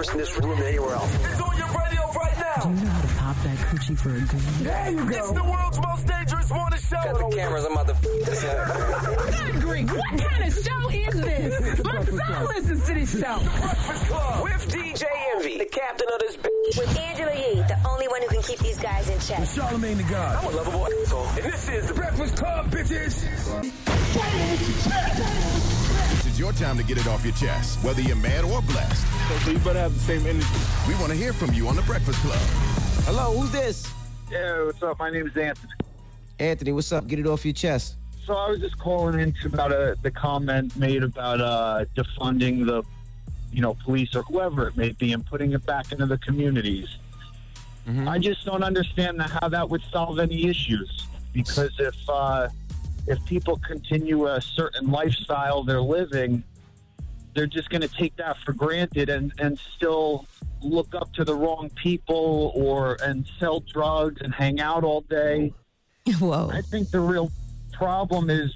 nervous in this room than anywhere else. It's on your radio right now. Do you know how to pop that coochie for a green? There you go. It's the world's most dangerous morning show. Got the cameras. I'm about to f this up. Good grief, what kind of show is this? My son listens to this show. Breakfast Club. With DJ Envy, the captain of this bitch. With Angela Yee, the only one who can keep these guys in check. Charlamagne the God. I'm a lovable asshole. And this is the Breakfast Club, bitches. This is your time to get it off your chest, whether you're mad or blessed. So you better have the same energy. We want to hear from you on the Breakfast Club. Hello, who's this? Yeah, what's up? My name is Anthony. Anthony, what's up? Get it off your chest. So I was just calling into about uh, the comment made about uh, defunding the, you know, police or whoever it may be and putting it back into the communities. I just don't understand how that would solve any issues because if uh, if people continue a certain lifestyle they're living, they're just going to take that for granted and, and still look up to the wrong people or and sell drugs and hang out all day. Whoa. I think the real problem is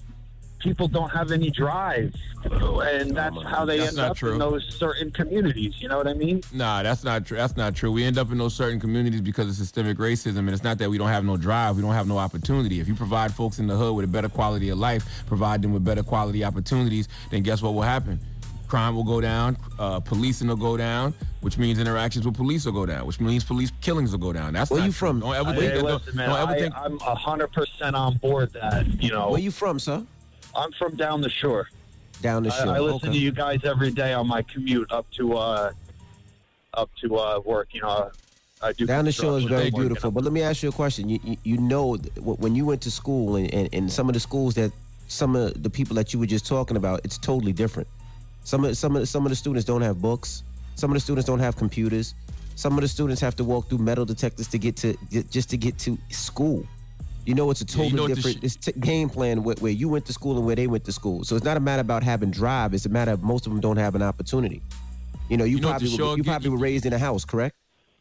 people don't have any drive, and that's how they That's end not up true. in those certain communities. You know what I mean? Nah, that's not true. That's not true. We end up in those certain communities because of systemic racism, and it's not that we don't have no drive. We don't have no opportunity. If you provide folks in the hood with a better quality of life, provide them with better quality opportunities, then guess what will happen? Crime will go down, uh, policing will go down, which means interactions with police will go down, which means police killings will go down. That's Where not you true. from? Don't ever think that. listen, Don't, man, don't ever I, think. I'm hundred percent on board that. You know, Where you from, sir? I'm from down the shore. Down the shore. I listen okay. to you guys every day on my commute up to uh, up to uh, work. You know, I do Down the shore is very beautiful. But let me ask you a question. You, you, you know, when you went to school and, and, and some of the schools that some of the people that you were just talking about, it's totally different. Some of some of some of the students don't have books. Some of the students don't have computers. Some of the students have to walk through metal detectors to get to just to get to school. You know, it's a Yeah, you totally know different sh- it's t- game plan where, where you went to school and where they went to school. So it's not a matter about having drive. It's a matter of most of them don't have an opportunity. You know, you, You know probably show were, you get- probably were raised in a house, correct?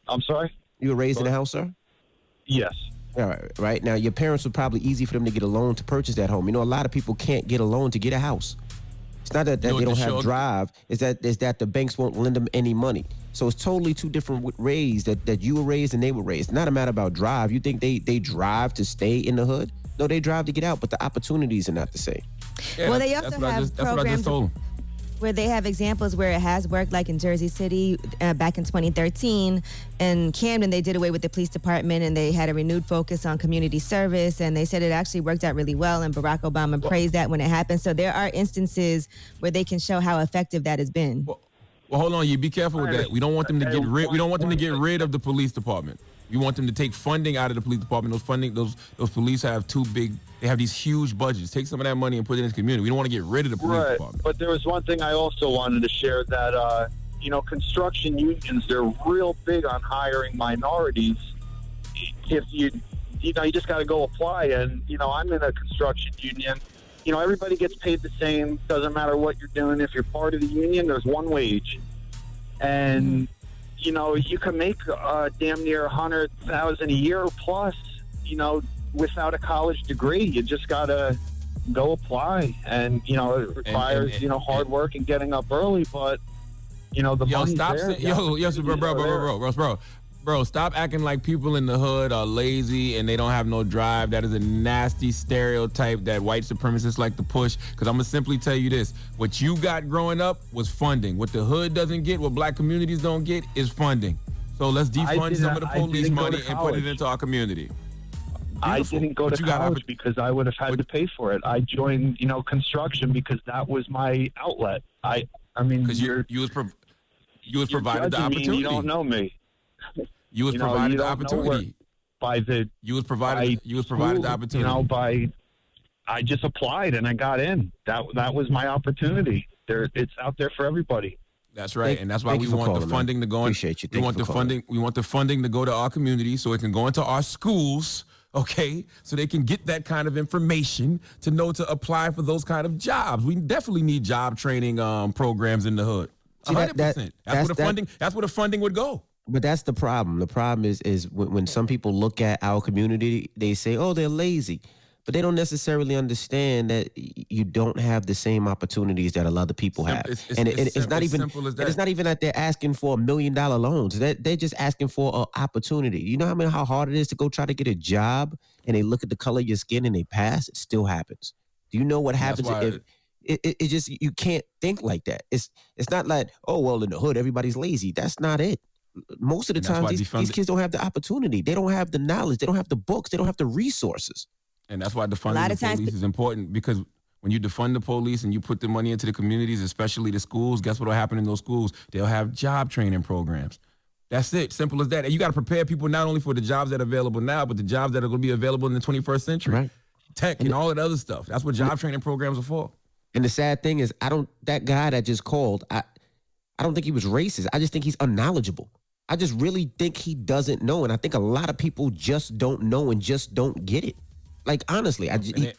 I'm sorry. You were raised in a house, sir. Yes. All right, right. Now, your parents were probably easy for them to get a loan to purchase that home. You know, a lot of people can't get a loan to get a house. It's not that, that they don't the have show- drive. It's that is that the banks won't lend them any money. So it's totally two different w- ways that, that you were raised and they were raised. Not a matter about drive. You think they they drive to stay in the hood? No, they drive to get out, but the opportunities are not the same. Yeah, Well, they also that's what I have just- That's what I programs just told 'em. Where they have examples where it has worked, like in Jersey City uh, back in 2013. In Camden, they did away with the police department and they had a renewed focus on community service. And they said it actually worked out really well. And Barack Obama praised that when it happened. So there are instances where they can show how effective that has been. Well, well, hold on. You be careful with that. We don't want them to get rid. We don't want them to get rid of the police department. We want them to take funding out of the police department. Those funding, those those police have too big. They have these huge budgets. Take some of that money and put it in the community. We don't want to get rid of the police Right. department. But there was one thing I also wanted to share that, uh, you know, construction unions, they're real big on hiring minorities. If you, you know, you just got to go apply. And, you know, I'm in a construction union. You know, everybody gets paid the same. Doesn't matter what you're doing. If you're part of the union, there's one wage. And, you know, you can make uh, damn near a hundred thousand a year plus, you know, without a college degree. You just got to go apply. And, you know, it requires, and- you know, hard work and getting up early, but, you know, the Yo, money's stop. there. yo, bro, bro, bro, bro, bro, bro, bro, bro. Stop acting like people in the hood are lazy and they don't have no drive. That is a nasty stereotype that white supremacists like to push. Because I'm gonna simply tell you this: what you got growing up was funding. What the hood doesn't get, what black communities don't get, is funding. So let's defund some of the police money and put it into our community. I didn't go But to college because I would have had to pay for it. I joined, you know, construction because that was my outlet. I, I mean, Because you're, you you was prov- you was provided the judging me opportunity. You don't know me. You was you know, provided you the don't know where- opportunity. by the You was provided. by You was provided the opportunity. You know, by I just applied and I got in. That that was my opportunity. There, it's out there for everybody. That's right, Thank- and that's why we you for want the calling, man. funding to go in. Appreciate you. We want you the calling. funding. We want the funding to go to our community so it can go into our schools. Okay, so they can get that kind of information to know to apply for those kind of jobs. We definitely need job training um, programs in the hood. See, that- hundred that- percent. That's that's- where the that- funding. That's where the funding would go. But that's the problem. The problem is is when, when some people look at our community, they say, "Oh, they're lazy." but they don't necessarily understand that you don't have the same opportunities that a lot of people have. it's- it's- and it's it- it's sim- not even simple as and it's that. not even that they're asking for a million dollar loans. They they're just asking for an opportunity. You know how many how hard it is to go try to get a job and they look at the color of your skin and they pass. It still happens. Do you know what happens if it, it, it just you can't think like that. It's it's not like oh well in the hood everybody's lazy. That's not it. Most of the And that's time these, these kids don't have the opportunity. They don't have the knowledge. They don't have the books. They don't have the resources. And that's why defunding lot the of times police pe- is important because when you defund the police and you put the money into the communities, especially the schools, guess what will happen in those schools? They'll have job training programs. That's it. Simple as that. And you got to prepare people not only for the jobs that are available now, but the jobs that are going to be available in the 21st century. Right. Tech and all that other stuff. That's what job training programs are for. And the sad thing is, I don't. That guy that just called, I, I don't think he was racist. I just think he's unknowledgeable. I just really think he doesn't know, and I think a lot of people just don't know and just don't get it. Like honestly, I just, he, it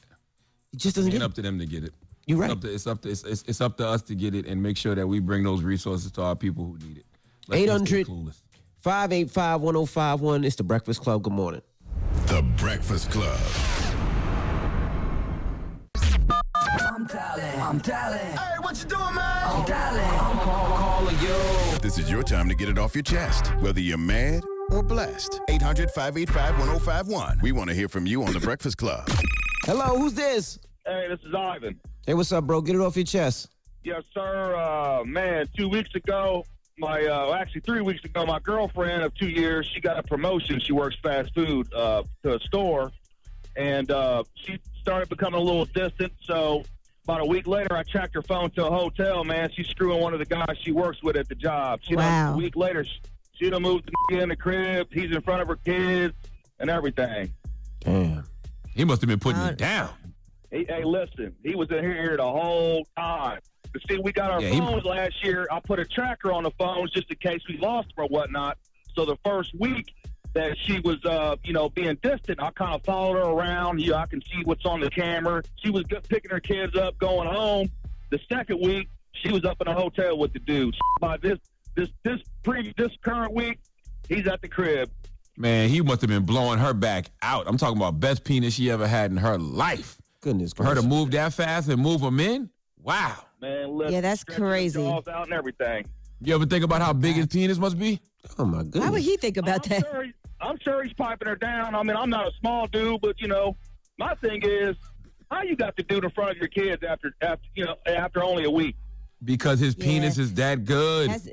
he just doesn't ain't get up it. to them to get it. You're right. It's up to, it's up to, it's, it's, it's up to us to get it and make sure that we bring those resources to our people who need it. Let's not stay 800 clueless. 585 1051. It's the Breakfast Club. Good morning. The Breakfast Club. I'm dialing. I'm dialing. Hey, what you doing, man? I'm dialing. This is your time to get it off your chest, whether you're mad or blessed. 800 585 1051. We want to hear from you on The Breakfast Club. Hello, who's this? Hey, this is Ivan. Hey, what's up, bro? Get it off your chest. Yes, sir. Uh, man, two weeks ago, my uh, well, actually three weeks ago, my girlfriend of two years, she got a promotion. She works fast food uh, to a store, and uh, she started becoming a little distant. So about a week later, I tracked her phone to a hotel. Man, she's screwing one of the guys she works with at the job. She done- Wow. a week later, she done moved the in the crib. He's in front of her kids and everything. Damn. He must have been putting it oh. down. Hey, hey, listen, he was in here the whole time. But see, we got our Yeah, he- phones last year. I put a tracker on the phones just in case we lost them or whatnot. So the first week that she was, uh, you know, being distant, I kind of followed her around. You know, I can see what's on the camera. She was good, picking her kids up, going home. The second week, she was up in a hotel with the dude. By this, this, this pre, this current week, he's at the crib. Man, he must have been blowing her back out. I'm talking about best penis she ever had in her life. Goodness For her to move that fast and move him in? Wow. Man, listen, Yeah, that's crazy. jaws out and everything. You ever think about how big his penis must be? Oh my goodness. Why would he think about I'm that? Sure he- I'm sure he's piping her down. I mean, I'm not a small dude, but you know, my thing is, how you got to do it in front of your kids after, after you know, after only a week? Because his Yeah. penis is that good. That's,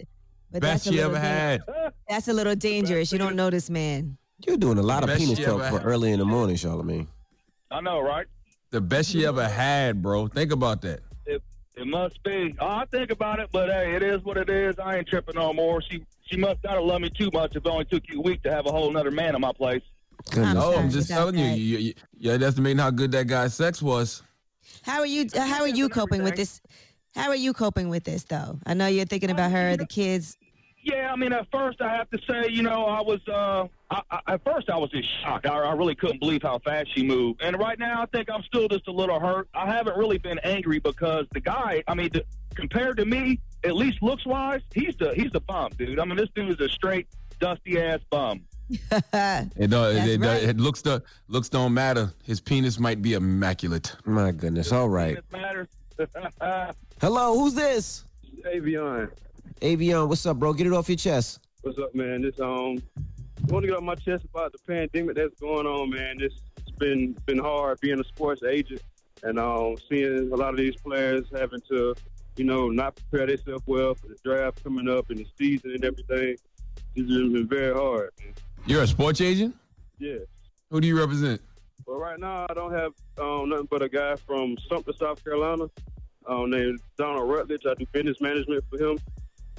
but Best that's a she little ever dan- had. That's a little dangerous. You don't know this man. You're doing a lot of Best penis talk for had. early in the morning, Charlamagne. I know, right? The best she ever had, bro. Think about that. It, it must be. Oh, I think about it, but hey, it is what it is. I ain't tripping no more. She she must gotta love me too much if it only took you a week to have a whole nother man in my place. Goodness. No, I'm just about telling you, that. you, you, you're estimating how good that guy's sex was. How are you? uh, How are you coping with this? How are you coping with this, though? I know you're thinking about her, the kids. Yeah, I mean, at first I have to say, you know, I was, uh, I, I, at first I was just shocked. I, I really couldn't believe how fast she moved. And right now, I think I'm still just a little hurt. I haven't really been angry because the guy, I mean, the, compared to me, at least looks wise, he's the he's the bum, dude. I mean, this dude is a straight dusty ass bum. It, uh, it, That's it, right. it looks the looks don't matter. His penis might be immaculate. My goodness. All right. Hello, who's this? Avion, Avion, what's up, bro? Get it off your chest. what's up, man? This um, I want to get off my chest about the pandemic that's going on, man. This it's been been hard being a sports agent and um, seeing a lot of these players having to, you know, not prepare themselves well for the draft coming up and the season and everything. It's just been very hard. Man. You're a sports agent. Yeah. Who do you represent? But right now, I don't have um, nothing but a guy from Sumter, South Carolina, um, named Donald Rutledge. I do business management for him.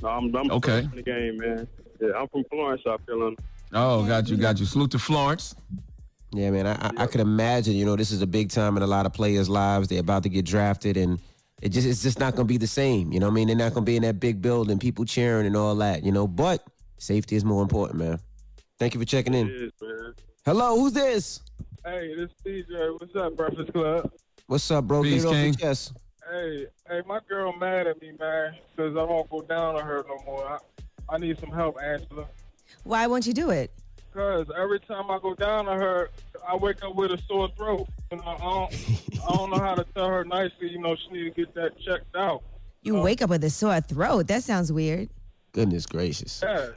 Um, I'm Okay. in the game, man. Yeah, I'm from Florence, South Carolina. Oh, got you, got you. Salute to Florence. Yeah, man. I, I, I could imagine. You know, this is a big time in a lot of players' lives. They're about to get drafted, and it just it's just not going to be the same. You know, what I mean, they're not going to be in that big building, people cheering and all that. You know, but safety is more important, man. Thank you for checking in. It is, man. Hello, who's this? Hey, this is DJ. What's up, Breakfast Club? What's up, bro? Peace, Get it King. chest. Hey, hey, my girl mad at me, man, because I won't go down on her no more. I, I need some help, Angela. Why won't you do it? Because every time I go down on her, I wake up with a sore throat. You know, I don't, I don't know how to tell her nicely. You know, she need to get that checked out. You wake up with a sore throat. That sounds weird. Goodness gracious. Yeah,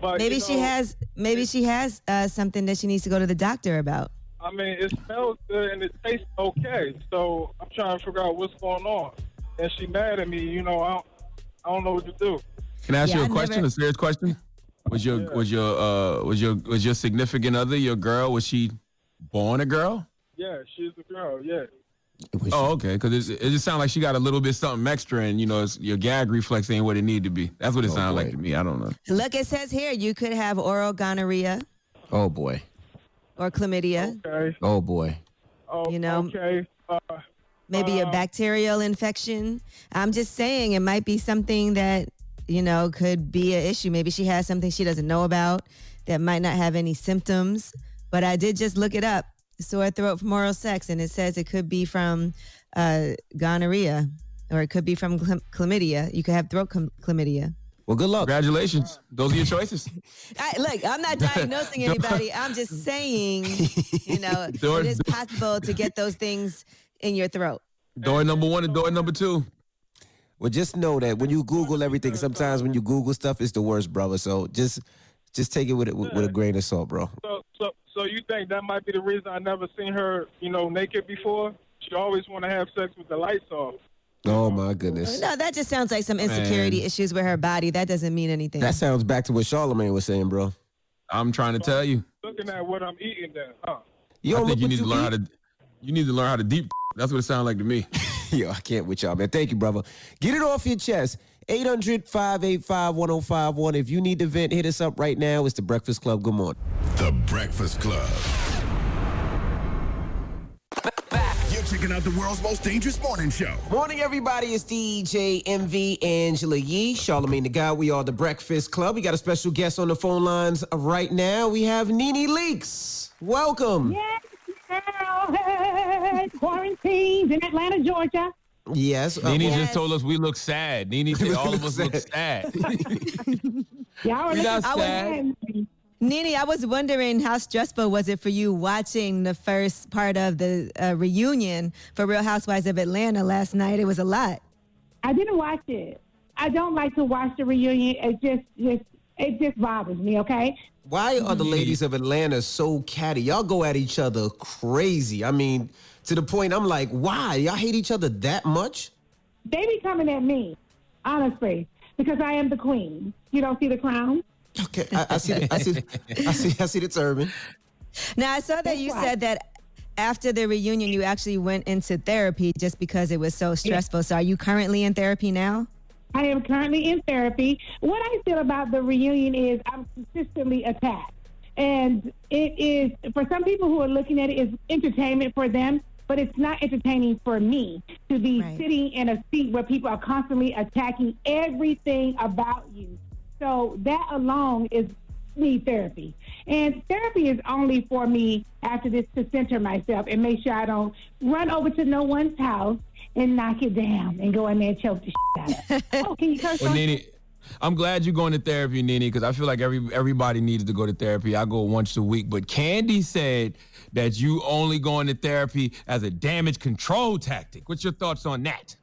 but Maybe you she has maybe she has uh, something that she needs to go to the doctor about. I mean, it smells good and it tastes okay. So I'm trying to figure out what's going on. And she mad at me. You know, I don't, I don't know what to do. Can I ask Yeah, you a I question? never- A serious question? Was your was your uh was your was your significant other your girl? Was she born a girl? Yeah, she's a girl. Yeah. Oh, okay. Because it, it just sounds like she got a little bit something extra, and you know, it's, your gag reflex ain't what it need to be. That's what it Oh, sounds like to me. I don't know. Look, it says here you could have oral gonorrhea Oh boy. or chlamydia. Okay. Oh boy. Oh, You know, Okay. Uh, maybe a Uh, bacterial infection. I'm just saying it might be something that, you know, could be an issue. Maybe she has something she doesn't know about that might not have any symptoms. But I did just look it up sore throat from oral sex, and it says it could be from uh, gonorrhea or it could be from chlam- chlamydia. You could have throat chlam- chlamydia. Well, good luck. Congratulations. Those are your choices. I, look, I'm not diagnosing anybody. I'm just saying, you know, Door- it is possible to get those things in your throat. Door number one and door number two. Well, just know that when you Google everything, sometimes when you Google stuff, it's the worst, brother. So just just take it with it with, with a grain of salt, bro. so, so, so you think that might be the reason I never seen her, you know, naked before? She always want to have sex with the lights off. Oh my goodness. No, that just sounds like some insecurity Man. issues with her body. That doesn't mean anything. That sounds back to what Charlamagne was saying, bro. I'm trying to oh, tell you. Looking at what I'm eating, then, huh? You I don't think look you need to learn how to. You need to learn how to deep. That's what it sounds like to me. Yo, I can't with y'all, man. Thank you, brother. Get it off your chest. 800 585 1051. If you need to vent, hit us up right now. It's the Breakfast Club. Good morning. The Breakfast Club. You're checking out the world's most dangerous morning show. Morning, everybody. It's DJ Envy Angela Yee, Charlamagne the Guy. We are the Breakfast Club. We got a special guest on the phone lines right now. We have Nene Leakes. Welcome. Yes, girl. Hey, quarantines in Atlanta, Georgia. Yes. uh, Nene well, just told us we look sad. Nene said all of us look sad. Y'all are We not looking sad. Nene, I was wondering how stressful was it for you watching the first part of the uh, reunion for Real Housewives of Atlanta last night? It was a lot. I didn't watch it. I don't like to watch the reunion. It just, just, it just bothers me. Okay. Why are the ladies of Atlanta so catty? Y'all go at each other crazy. I mean, to the point I'm like, why? Y'all hate each other that much? They be coming at me, honestly, because I am the queen. You don't see the crown. Okay, I, I see. I see. I see. I see the turban. Now, I saw that you why. said that after the reunion, you actually went into therapy just because it was so stressful. So, are you currently in therapy now? I am currently in therapy. What I feel about the reunion is I'm consistently attacked. And it is, for some people who are looking at it, is entertainment for them, but it's not entertaining for me to be Right. sitting in a seat where people are constantly attacking everything about you. So that alone is me therapy. And therapy is only for me after this to center myself and make sure I don't run over to no one's house and knock it down and go in there and choke the shit out of it. Oh, can you curse Well, on- Nene, I'm glad you're going to therapy, Nene, because I feel like every everybody needs to go to therapy. I go once a week, but Candy said that you only going to therapy as a damage control tactic. What's your thoughts on that?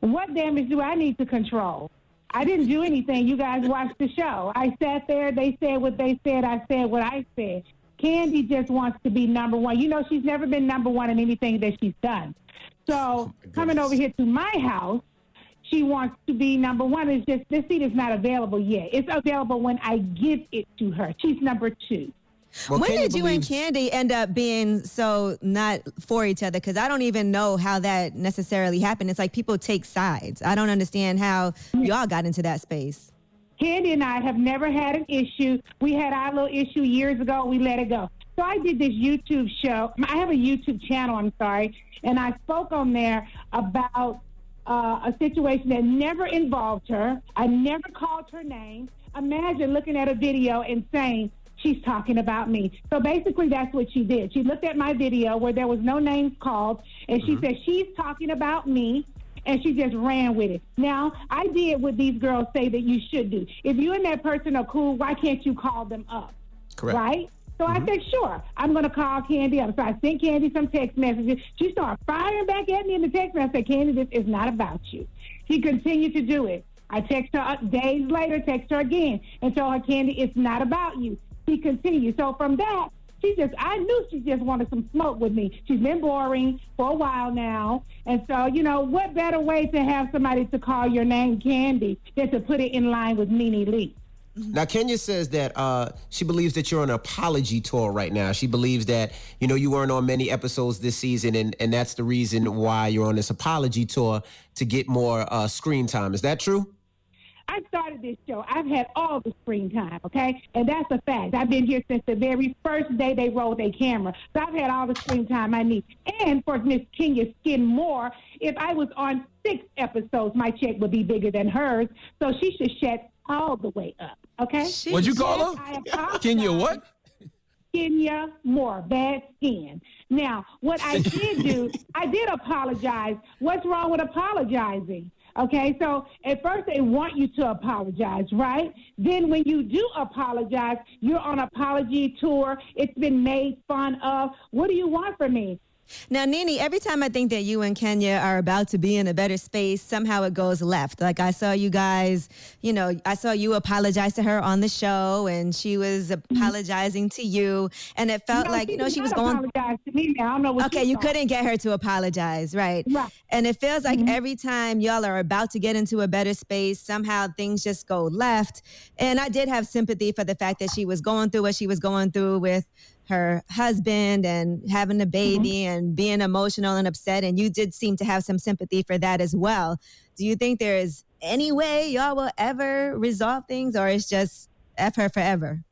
What damage do I need to control? I didn't do anything. You guys watched the show. I sat there. They said what they said. I said what I said. Candy just wants to be number one. You know, she's never been number one in anything that she's done. So coming over here to my house, she wants to be number one. It's just this seat is not available yet. It's available when I give it to her. She's number two. Well, when did you and Candy end up being so not for each other? Because I don't even know how that necessarily happened. It's like people take sides. I don't understand how y'all got into that space. Candy and I have never had an issue. We had our little issue years ago. We let it go. So I did this YouTube show. I have a YouTube channel, I'm sorry, and I spoke on there about uh, a situation that never involved her. I never called her name. Imagine looking at a video and saying, she's talking about me. So basically, that's what she did. She looked at my video where there was no names called, and she said, she's talking about me and she just ran with it. Now, I did what these girls say that you should do. If you and that person are cool, why can't you call them up? Correct. Right? So I mm-hmm. said, sure, I'm going to call Candy up. So I sent Candy some text messages. She started firing back at me in the text message. I said, Candy, this is not about you. She continued to do it. I text her up days later, text her again, and told her, Candy, it's not about you. She continued. So from that, she just, I knew she just wanted some smoke with me. She's been boring for a while now. And so, you know, what better way to have somebody to call your name Candy than to put it in line with Nene Lee? Now, Kenya says that uh, she believes that you're on an apology tour right now. She believes that you know you weren't on many episodes this season, and and that's the reason why you're on this apology tour to get more uh, screen time. Is that true? I started this show. I've had all the screen time, okay? And that's a fact. I've been here since the very first day they rolled a camera. So I've had all the screen time I need. And for Miss Kenya Skin Moore, if I was on six episodes, my check would be bigger than hers. So she should shut all the way up, okay? What'd you call her? Kenya what? Kenya Moore, bad skin. Now, what I did do, I did apologize. What's wrong with apologizing? Okay, so at first they want you to apologize, right? Then when you do apologize, you're on apology tour. It's been made fun of. What do you want from me? Now, Nene, every time I think that you and Kenya are about to be in a better space, somehow it goes left. Like I saw you guys, you know, I saw you apologize to her on the show, and she was apologizing to you, and it felt No, like you know she was going. apologize to me now. I don't know what Okay, you thought. couldn't get her to apologize, right? Right. And it feels Mm-hmm. like every time y'all are about to get into a better space, somehow things just go left. And I did have sympathy for the fact that she was going through what she was going through with her husband and having a baby Mm-hmm. and being emotional and upset. And you did seem to have some sympathy for that as well. Do you think there is any way y'all will ever resolve things, or it's just F her forever?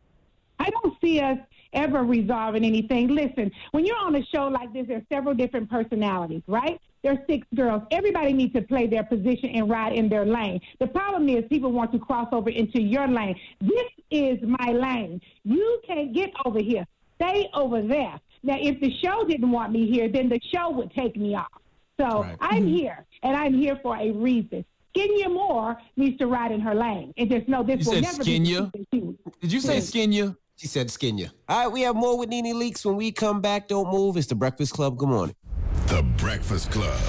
I don't see us ever resolving anything. Listen, when you're on a show like this, there's several different personalities, right? There's six girls. Everybody needs to play their position and ride in their lane. The problem is people want to cross over into your lane. This is my lane. You can't get over here. Stay over there. Now, if the show didn't want me here, then the show would take me off. So I'm mm-hmm. here, and I'm here for a reason. Kenya Moore needs to ride in her lane, and just know this You will said never Skenya? be. She- Did you say Skenya? She said Skinya. All right, we have more with Nene Leakes when we come back. Don't move. It's the Breakfast Club. Good morning. The Breakfast Club.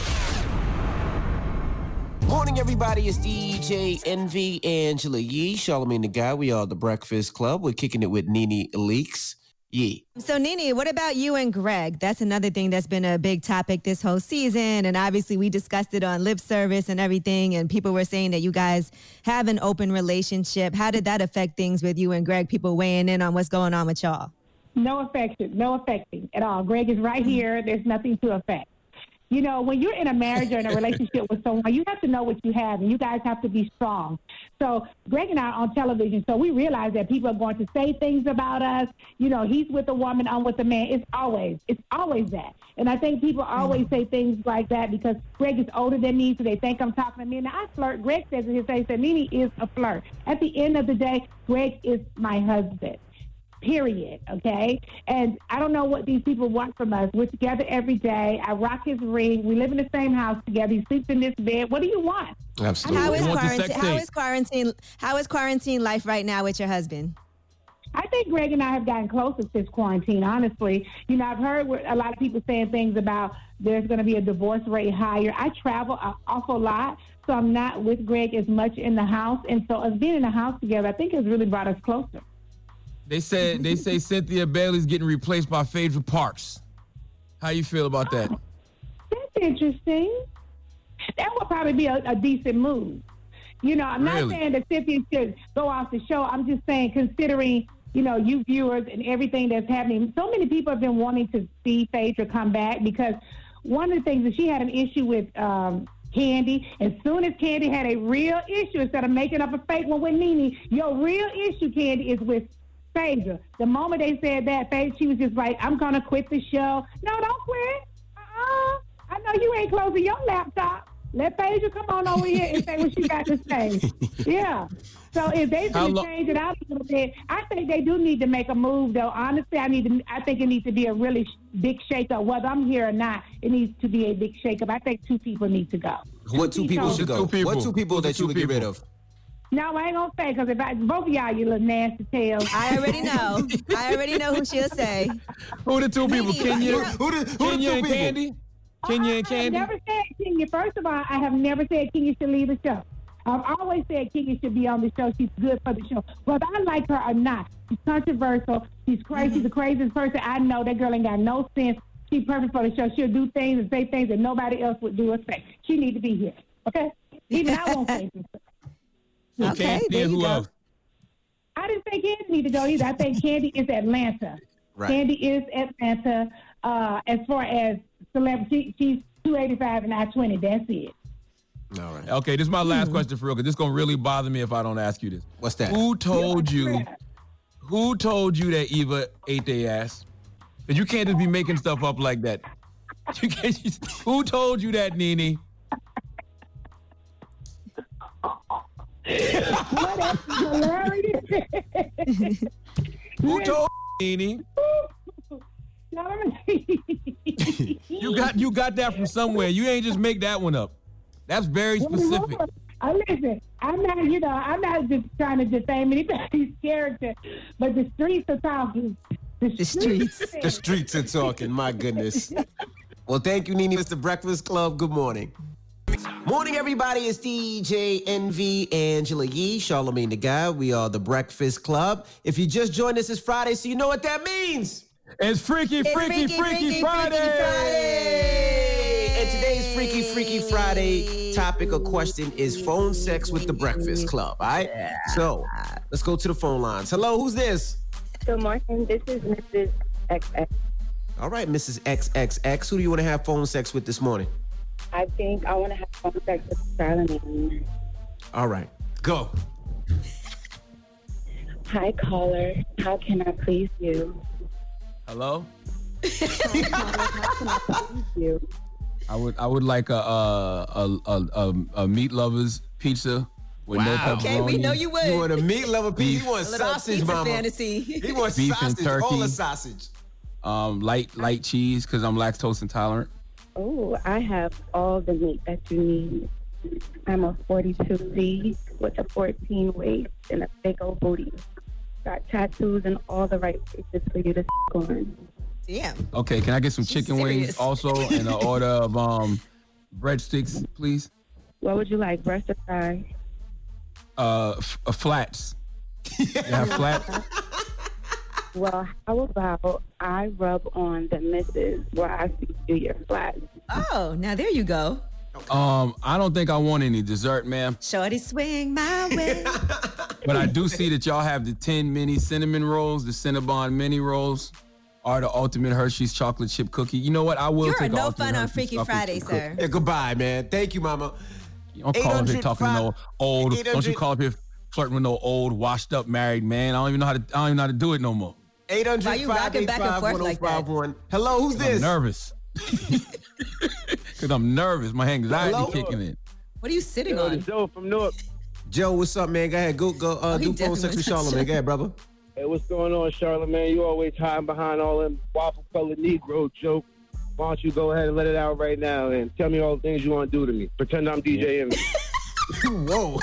Morning, everybody. It's DJ Envy, Angela Yee, Charlamagne the Guy. We are the Breakfast Club. We're kicking it with Nene Leakes. Yee. So, Nene, what about you and Greg? That's another thing that's been a big topic this whole season. And obviously, we discussed it on lip service and everything. And people were saying that you guys have an open relationship. How did that affect things with you and Greg? People weighing in on what's going on with y'all. No affection, no affecting at all. Greg is right mm-hmm. here. There's nothing to affect. You know, when you're in a marriage or in a relationship with someone, you have to know what you have, and you guys have to be strong. So, Greg and I are on television, so we realize that people are going to say things about us. You know, he's with a woman, I'm with a man. It's always, it's always that. And I think people always mm-hmm. say things like that because Greg is older than me, so they think I'm talking to me. And I flirt. Greg says in his face that Nene is a flirt. At the end of the day, Greg is my husband period. Okay. And I don't know what these people want from us. We're together every day. I rock his ring. We live in the same house together. He sleeps in this bed. What do you want? Absolutely. How is, quarantine, sex how tape. is quarantine? How is quarantine life right now with your husband? I think Greg and I have gotten closer since quarantine, honestly. You know, I've heard a lot of people saying things about there's going to be a divorce rate higher. I travel an awful lot, so I'm not with Greg as much in the house. And so us being in the house together, I think has really brought us closer. They said they say Cynthia Bailey's getting replaced by Phaedra Parks. How you feel about that? That's interesting. That would probably be a, a decent move. You know, I'm not saying that Cynthia should go off the show. I'm just saying, considering, you know, you viewers and everything that's happening, so many people have been wanting to see Phaedra come back because one of the things that she had an issue with um, Candy. As soon as Candy had a real issue, instead of making up a fake one with Nene, your real issue, Candy, is with Phaedra. The moment they said that, Phaedra, she was just like, I'm going to quit the show. No, don't quit. Uh-uh. I know you ain't closing your laptop. Let Phaedra come on over here and say what she got to say. Yeah. So if they How going lo- change it out a little bit, I think they do need to make a move. Though honestly, I need to. I think it needs to be a really sh- big shakeup. Whether I'm here or not, it needs to be a big shakeup. I think two people need to go. What two people Two should go? Two people. What two people Who's the that you two would get rid of? No, I ain't gonna say because if I both of y'all, you little nasty tails. I already know. I already know who she'll say. Who the two people? Nene, Kenya, you're- Who the, who the Kenya two and people? Candy. Kenya and I have never said Kenya. First of all, I have never said Kenya should leave the show. I've always said Kenya should be on the show. She's good for the show. Whether I like her or not, she's controversial. She's crazy. She's mm-hmm. the craziest person I know. That girl ain't got no sense. She's perfect for the show. She'll do things and say things that nobody else would do or say. She need to be here. Okay? Even I won't say this. So Okay, Candy there you who go. else? I didn't say Candy need to go either. I think Candy is Atlanta. Right. Candy is Atlanta. Uh, as far as celebrity, she's 285 and I 20. That's it. All right. Okay, this is my last Hmm. question for real, because this is gonna really bother me if I don't ask you this. What's that? Who told you? Who told you that Eva ate their ass? Because you can't just be making stuff up like that. You can't. Who told you that, Nene? Well, that's hilarious. Who told you, Nene? You got you got that from somewhere. You ain't just make that one up. That's very specific. I listen. I'm not, you know, I'm not just trying to defame anybody's character, but the streets are talking. The, streets. The streets are talking. My goodness. Well, thank you, Nene. Mr. Breakfast Club. Good morning. Morning, everybody. It's DJ Envy Angela Yee, Charlamagne the Guy. We are the Breakfast Club. If you just joined us, it's Friday, so you know what that means. It's Freaky, It's Freaky, Freaky, Freaky, Freaky, Friday. Freaky Friday. And today's Freaky Freaky Friday topic or question is phone sex with the Breakfast Club. All right. So let's go to the phone lines. Hello, who's this? Good morning. This is Mrs. XX. All right, Mrs. XXX. Who do you want to have phone sex with this morning? I think I want to have phone sex with Charlamagne. All right, go. Hi, caller. How can I please you? Hello. How can I please you? I would I would like a a a, a, a, a meat lovers pizza with no Wow. pepperoni. Okay, we know you would. You want a meat lover pizza? Beef. You want A sausage, pizza mama? fantasy. He wants Beef and sausage, all the turkey. sausage. um light light cheese because I'm lactose intolerant. Oh, I have all the meat that you need. I'm a 42C with a 14 waist and a big old booty. Got tattoos in all the right places for you to on. Damn. Okay, can I get some She's chicken wings also and an order of um breadsticks, please? What would you like, breast or thigh? Uh, f- uh flats. You have flats? Well, how about I rub on the misses while I see you your flat? Oh, now there you go. Um, I don't think I want any dessert, ma'am. Shorty swing my way. But I do see that y'all have the 10 mini cinnamon rolls, the Cinnabon mini rolls, or the ultimate Hershey's chocolate chip cookie. You know what? I will You're take a no ultimate fun on Hershey's Freaky Friday, sir. Yeah, goodbye, man. Thank you, mama. You don't call up here 800 talking to no old. Don't you call up here flirting with no old, washed up married man? I don't even know how to. I don't even know how to do it no more. 800 Why you rocking back and forth like that? Hello, who's I'm this? nervous. Cause I'm nervous. My anxiety Hello? kicking in. What are you sitting Yo, on? Joe from Newark. Joe, what's up, man? Go ahead. Go, go. Uh, Oh, he do phone sex with wants Charlamagne. Go ahead, brother. Hey, what's going on, Charlamagne? You always hiding behind all them waffle colored Negro joke. Why don't you go ahead and let it out right now and tell me all the things you want to do to me? Pretend I'm DJing. Envy. Whoa.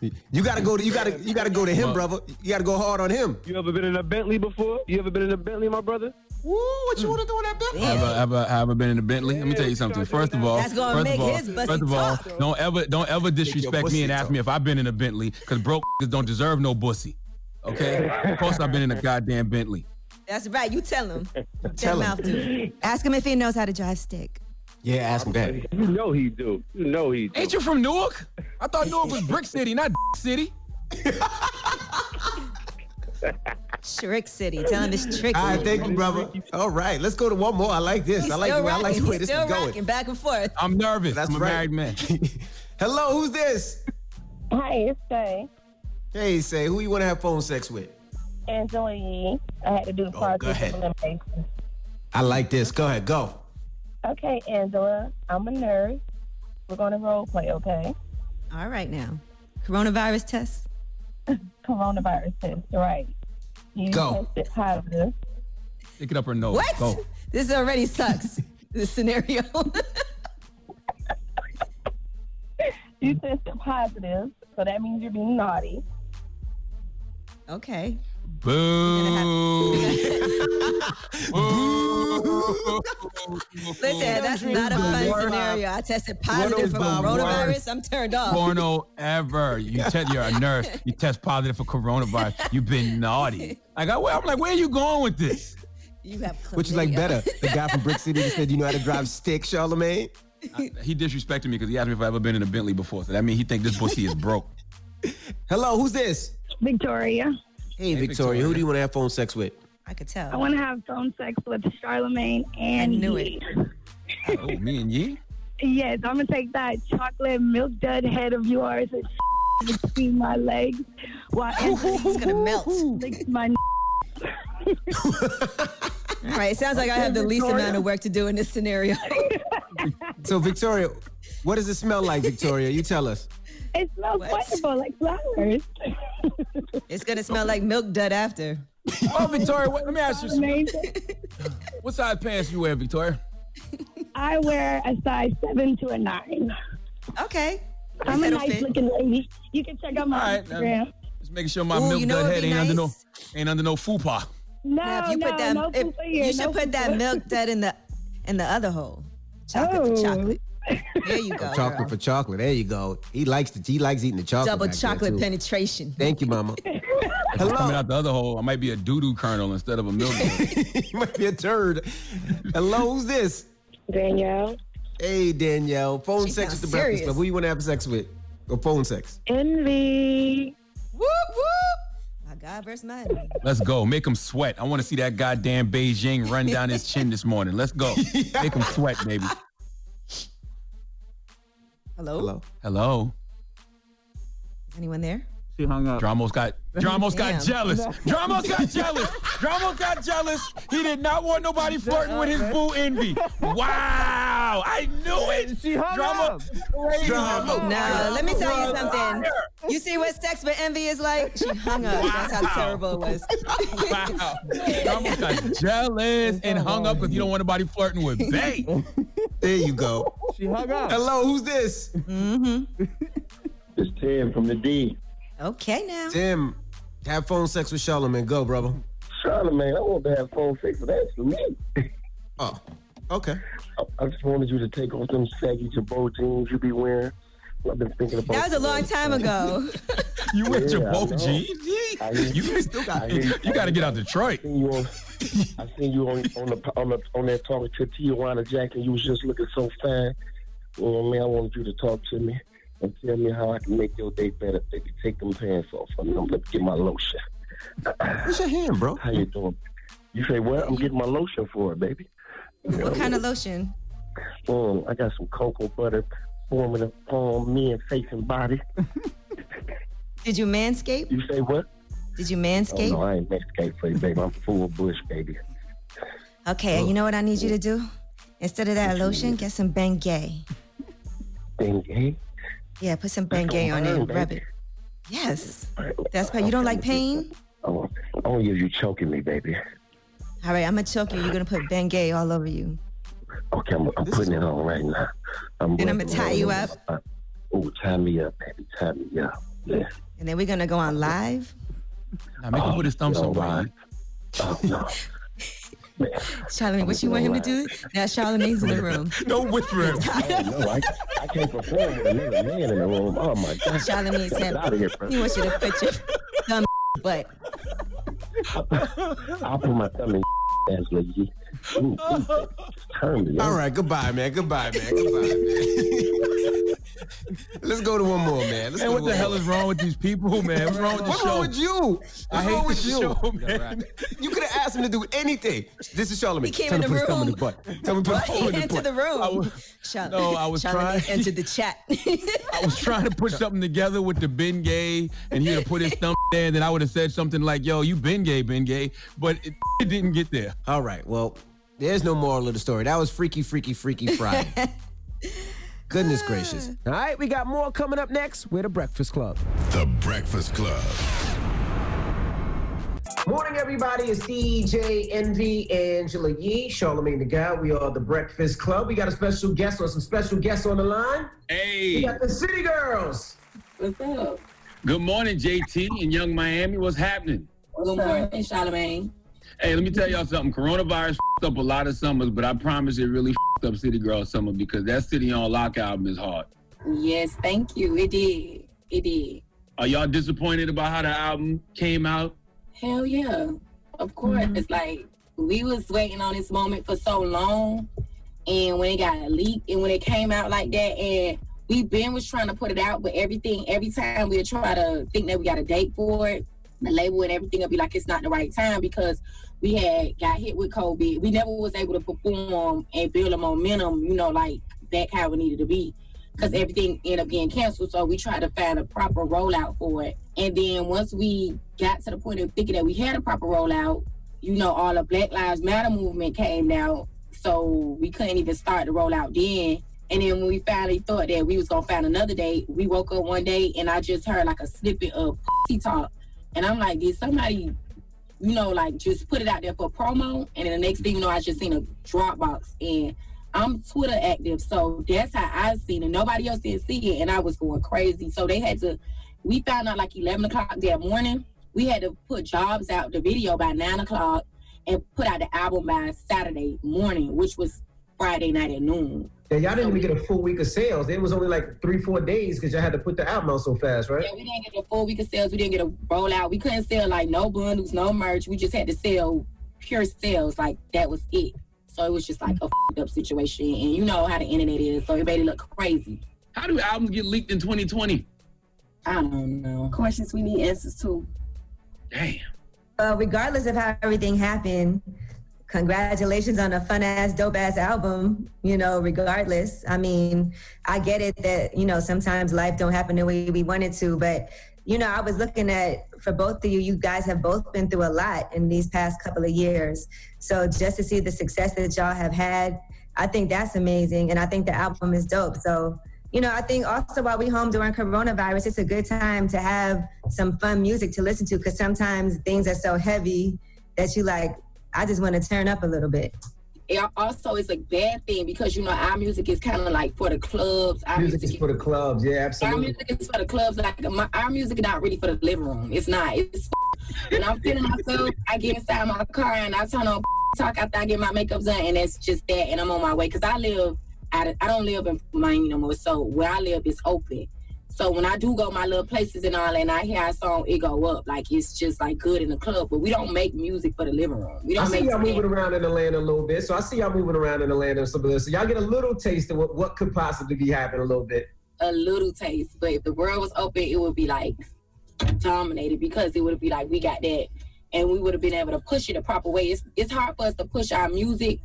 You gotta go to you gotta you gotta go to him, Well- brother. You gotta go hard on him. You ever been in a Bentley before? You ever been in a Bentley, my brother? Woo, what you wanna do in that Bentley? Have I, have, I, have I been in a Bentley? Let me tell you something. First of all, That's gonna first make of all, his pussy first of all, talk. don't ever don't ever disrespect me and ask talk. me if I've been in a Bentley, because broke don't deserve no bussy. Okay? Of course I've been in a goddamn Bentley. That's right. You tell him. Tell Tell him. mouth to. Ask him if he knows how to drive stick. Yeah, ask him that. You know he do. You know he do. Ain't you from Newark? I thought Newark was Brick City, not City. Trick City. Tell him it's Trick All right, thank you, brother. All right, let's go to one more. I like this. He's I like the way I like rocking. the way He's this is going. rocking back and forth. I'm nervous. That's I'm a right. married man. Hello, who's this? Hi, it's Shay. Hey, say who you want to have phone sex with? Angela Yee. I had to do the Oh, project go ahead. I like this. Go ahead, go. Okay, Angela, I'm a nurse. We're going to role play, okay? All right now. Coronavirus test. Coronavirus test, right? You Go. tested positive. Pick it up her nose. What? Go. This already sucks. this scenario. You tested positive so that means you're being naughty. Okay. Boo. Listen, that's not a fun scenario. I tested positive for What is the coronavirus. I'm turned off. Porno ever. You te- you're a nurse. You test positive for coronavirus. You've been naughty. Like, I, I'm like, where are you going with this? You have Which is like better? The guy from Brick City that said, you know how to drive stick, Charlamagne? He disrespected me because he asked me if I've ever been in a Bentley before. So that means he think this pussy is broke. Hello, who's this? Victoria. Hey, Victoria. Who do you want to have phone sex with? I could tell. I want to have phone sex with Charlamagne and I knew Yee. Oh, me and Yee? Yes, I'm gonna take that chocolate milk dud head of yours and between my legs while It's gonna melt. licks my. All right, it sounds like I have the least amount of work to do in this scenario. So, Victoria, what does it smell like, Victoria? You tell us. It smells What? wonderful, like flowers. it's gonna smell like milk dud after. Oh, Victoria, what, let me ask you something. Amazing. What size pants you wear, Victoria? I wear a size seven to a nine. Okay. I'm a nice fit. looking lady. You can check out my All right, Instagram. Just making sure my Ooh, milk you know dud head be ain't under no nice? ain't under no fupa. No, Now, if you no, put that, no if- fupa here, you should no put that fupa. milk dud in the in the other hole. Chocolate Oh. for chocolate. There you go. Chocolate girl. for chocolate. There you go. He likes to. He likes eating the chocolate. Double back chocolate penetration. Thank you, Mama. Hello. I'm Coming out the other hole, I might be a doo doo kernel instead of a milk you might be a turd. Hello, who's this? Danielle. Hey, Danielle. Phone She sex sounds with the Breakfast serious. Club. Who you want to have sex with? Or phone sex? Envy. Whoop whoop. My God versus my enemy. Let's go. Make him sweat. I want to see that goddamn Beijing run down his chin this morning. Let's go. Make him sweat, baby. Hello? Hello. Hello. Anyone there? She hung up. Dramos got Dramos got jealous. Dramos got jealous. Dramos got jealous. He did not want nobody flirting with his boo envy. Wow. I knew it. She hung Drama. up. Drama. No, let me tell you something. You see what sex with envy is like? She hung up. That's how terrible it was. Wow. Dramos got jealous and hung up because you don't want nobody flirting with Bay. There you go. She hung up. Hello, who's this? Mm-hmm. It's Tim from the D. Okay now. Tim. Have phone sex with Charlamagne. Go, brother. Charlamagne, I want to have phone sex with that for me. Oh, okay. I, I just wanted you to take off them saggy Girbaud jeans you be wearing. I've been thinking about That was a long time ago. You with Yeah, your I both know. G? I hear- You still got I hear- you got to get out Detroit. seen you on, I seen you on on the on the on there talking to Tijuana Jack, and you was just looking so fine. You know, man, I wanted you to talk to me and tell me how I can make your day better, baby. Take them pants off. I'm gonna get my lotion. What's your hand, bro? How you doing? You say what? I'm getting my lotion for it, baby. What kind of lotion? Um, I got some cocoa butter forming a palm, me and face and body. Did you manscape? You say what? Did you manscape? Oh, manscape? no, I ain't Mexican for you, baby. I'm full bush, baby. Okay, you know what I need you to do? Instead of that lotion, get some Bengay. Bengay? Yeah, put some Bengay on it rub it. Yes. That's why you don't like pain? Oh, want, I want to hear you choking me, baby. All right, I'm gonna choke you. You're gonna put Bengay all over you. Okay, I'm, I'm putting it on right now. I'm Then I'ma tie you up. Uh, oh, tie me up, baby. Tie me up. Yeah. And then we're gonna go on live. Now make him put his thumb no, somewhere. right. Oh, no. Charlamagne, what you want him to do? Now Charlamagne's in the room. Don't whisper it. Oh, no, I, I can't perform with another man in the room. Oh, my God. Charlamagne Get said out here, he wants you to put your thumb in butt. I'll put my thumb in Angela Yee. Ooh, ooh, baby. Just turn me. All on. right, goodbye, man. Goodbye, man. Goodbye, man. Let's go to one more, man. Let's Man, go what the one hell more. is wrong with these people, man? What's wrong with the What's show? wrong with you? What's I hate wrong with this you? show, Yeah, man. You could have asked him to do anything. This is Charlamagne. He came Tell in the to put his thumb in room. the butt. Tell him to put What? his thumb He in the entered butt. the room. I was- Char- No, I was Charlamagne trying- entered the chat. I was trying to put something together with the Ben Gay, and he would have put his thumb there, and then I would have said something like, "Yo, you been gay, Ben Gay," but it, it didn't get there. All right. Well, there's no moral of the story. That was Freaky, Freaky, Freaky Friday. Goodness gracious. All right, we got more coming up next. We're the Breakfast Club. The Breakfast Club. Morning, everybody. It's DJ Envy, Angela Yee, Charlamagne the Guy. We are the Breakfast Club. We got a special guest or some special guests on the line. Hey. We got the City Girls. What's up? Good morning, JT and Yung Miami. What's happening? Good morning, Charlamagne. Hey, let me tell y'all something. Coronavirus f***ed up a lot of summers, but I promise it really f***ed up City Girl Summer because that City on Lock album is hard. Yes, thank you. It did. It did. Are y'all disappointed about how the album came out? Hell yeah. Of course. Mm-hmm. It's like we was waiting on this moment for so long. And when it got leaked and when it came out like that, and we been was trying to put it out, but everything, every time we try to think that we got a date for it, the label and everything will be like it's not the right time because we had got hit with COVID. We never was able to perform and build a momentum, you know, like that how it needed to be. Because everything ended up getting canceled. So we tried to find a proper rollout for it. And then once we got to the point of thinking that we had a proper rollout, you know, all the Black Lives Matter movement came out. So we couldn't even start the rollout then. And then when we finally thought that we was gonna find another date, we woke up one day and I just heard like a snippet of talk. And I'm like, did somebody, you know, like just put it out there for promo? And then the next thing you know, I just seen a Dropbox and I'm Twitter active, so that's how I seen it. Nobody else didn't see it, and I was going crazy. So they had to. We found out like 11 o'clock that morning. We had to put jobs out the video by nine o'clock and put out the album by Saturday morning, which was Friday night at noon. Yeah, y'all didn't even get a full week of sales. It was only like three, four days because y'all had to put the album out so fast, right? Yeah, we didn't get a full week of sales. We didn't get a rollout. We couldn't sell like no bundles, no merch. We just had to sell pure sales. Like that was it. So it was just like a f***ed up situation. And you know how the internet is, so it made it look crazy. How do albums get leaked in 2020? I don't know. Questions we need answers to. Damn. Uh, regardless of how everything happened, congratulations on a fun ass, dope ass album. You know, regardless. I mean, I get it that you know sometimes life don't happen the way we want it to, but you know, I was looking at for both of you. You guys have both been through a lot in these past couple of years. So just to see the success that y'all have had, I think that's amazing, and I think the album is dope. So you know, I think also while we home during coronavirus, it's a good time to have some fun music to listen to because sometimes things are so heavy that you like, I just want to turn up a little bit. It also is a bad thing because you know our music is kind of like for the clubs. Our music, music is for the clubs, yeah, absolutely. Our music is for the clubs. Like my, our music is not really for the living room. It's not. It's when I'm feeling myself, I get inside my car and I turn on talk after I get my makeup done, and it's just that, and I'm on my way because I live I, I don't live in Miami no more. So where I live is open. So when I do go my little places and all, and I hear a song, it go up like it's just like good in the club. But we don't make music for the living room. We don't I see y'all moving around in Atlanta a little bit. So I see y'all moving around in Atlanta and some of this. So y'all get a little taste of what, what could possibly be happening a little bit. A little taste, but if the world was open, it would be like dominated because it would be like we got that, and we would have been able to push it the proper way. It's it's hard for us to push our music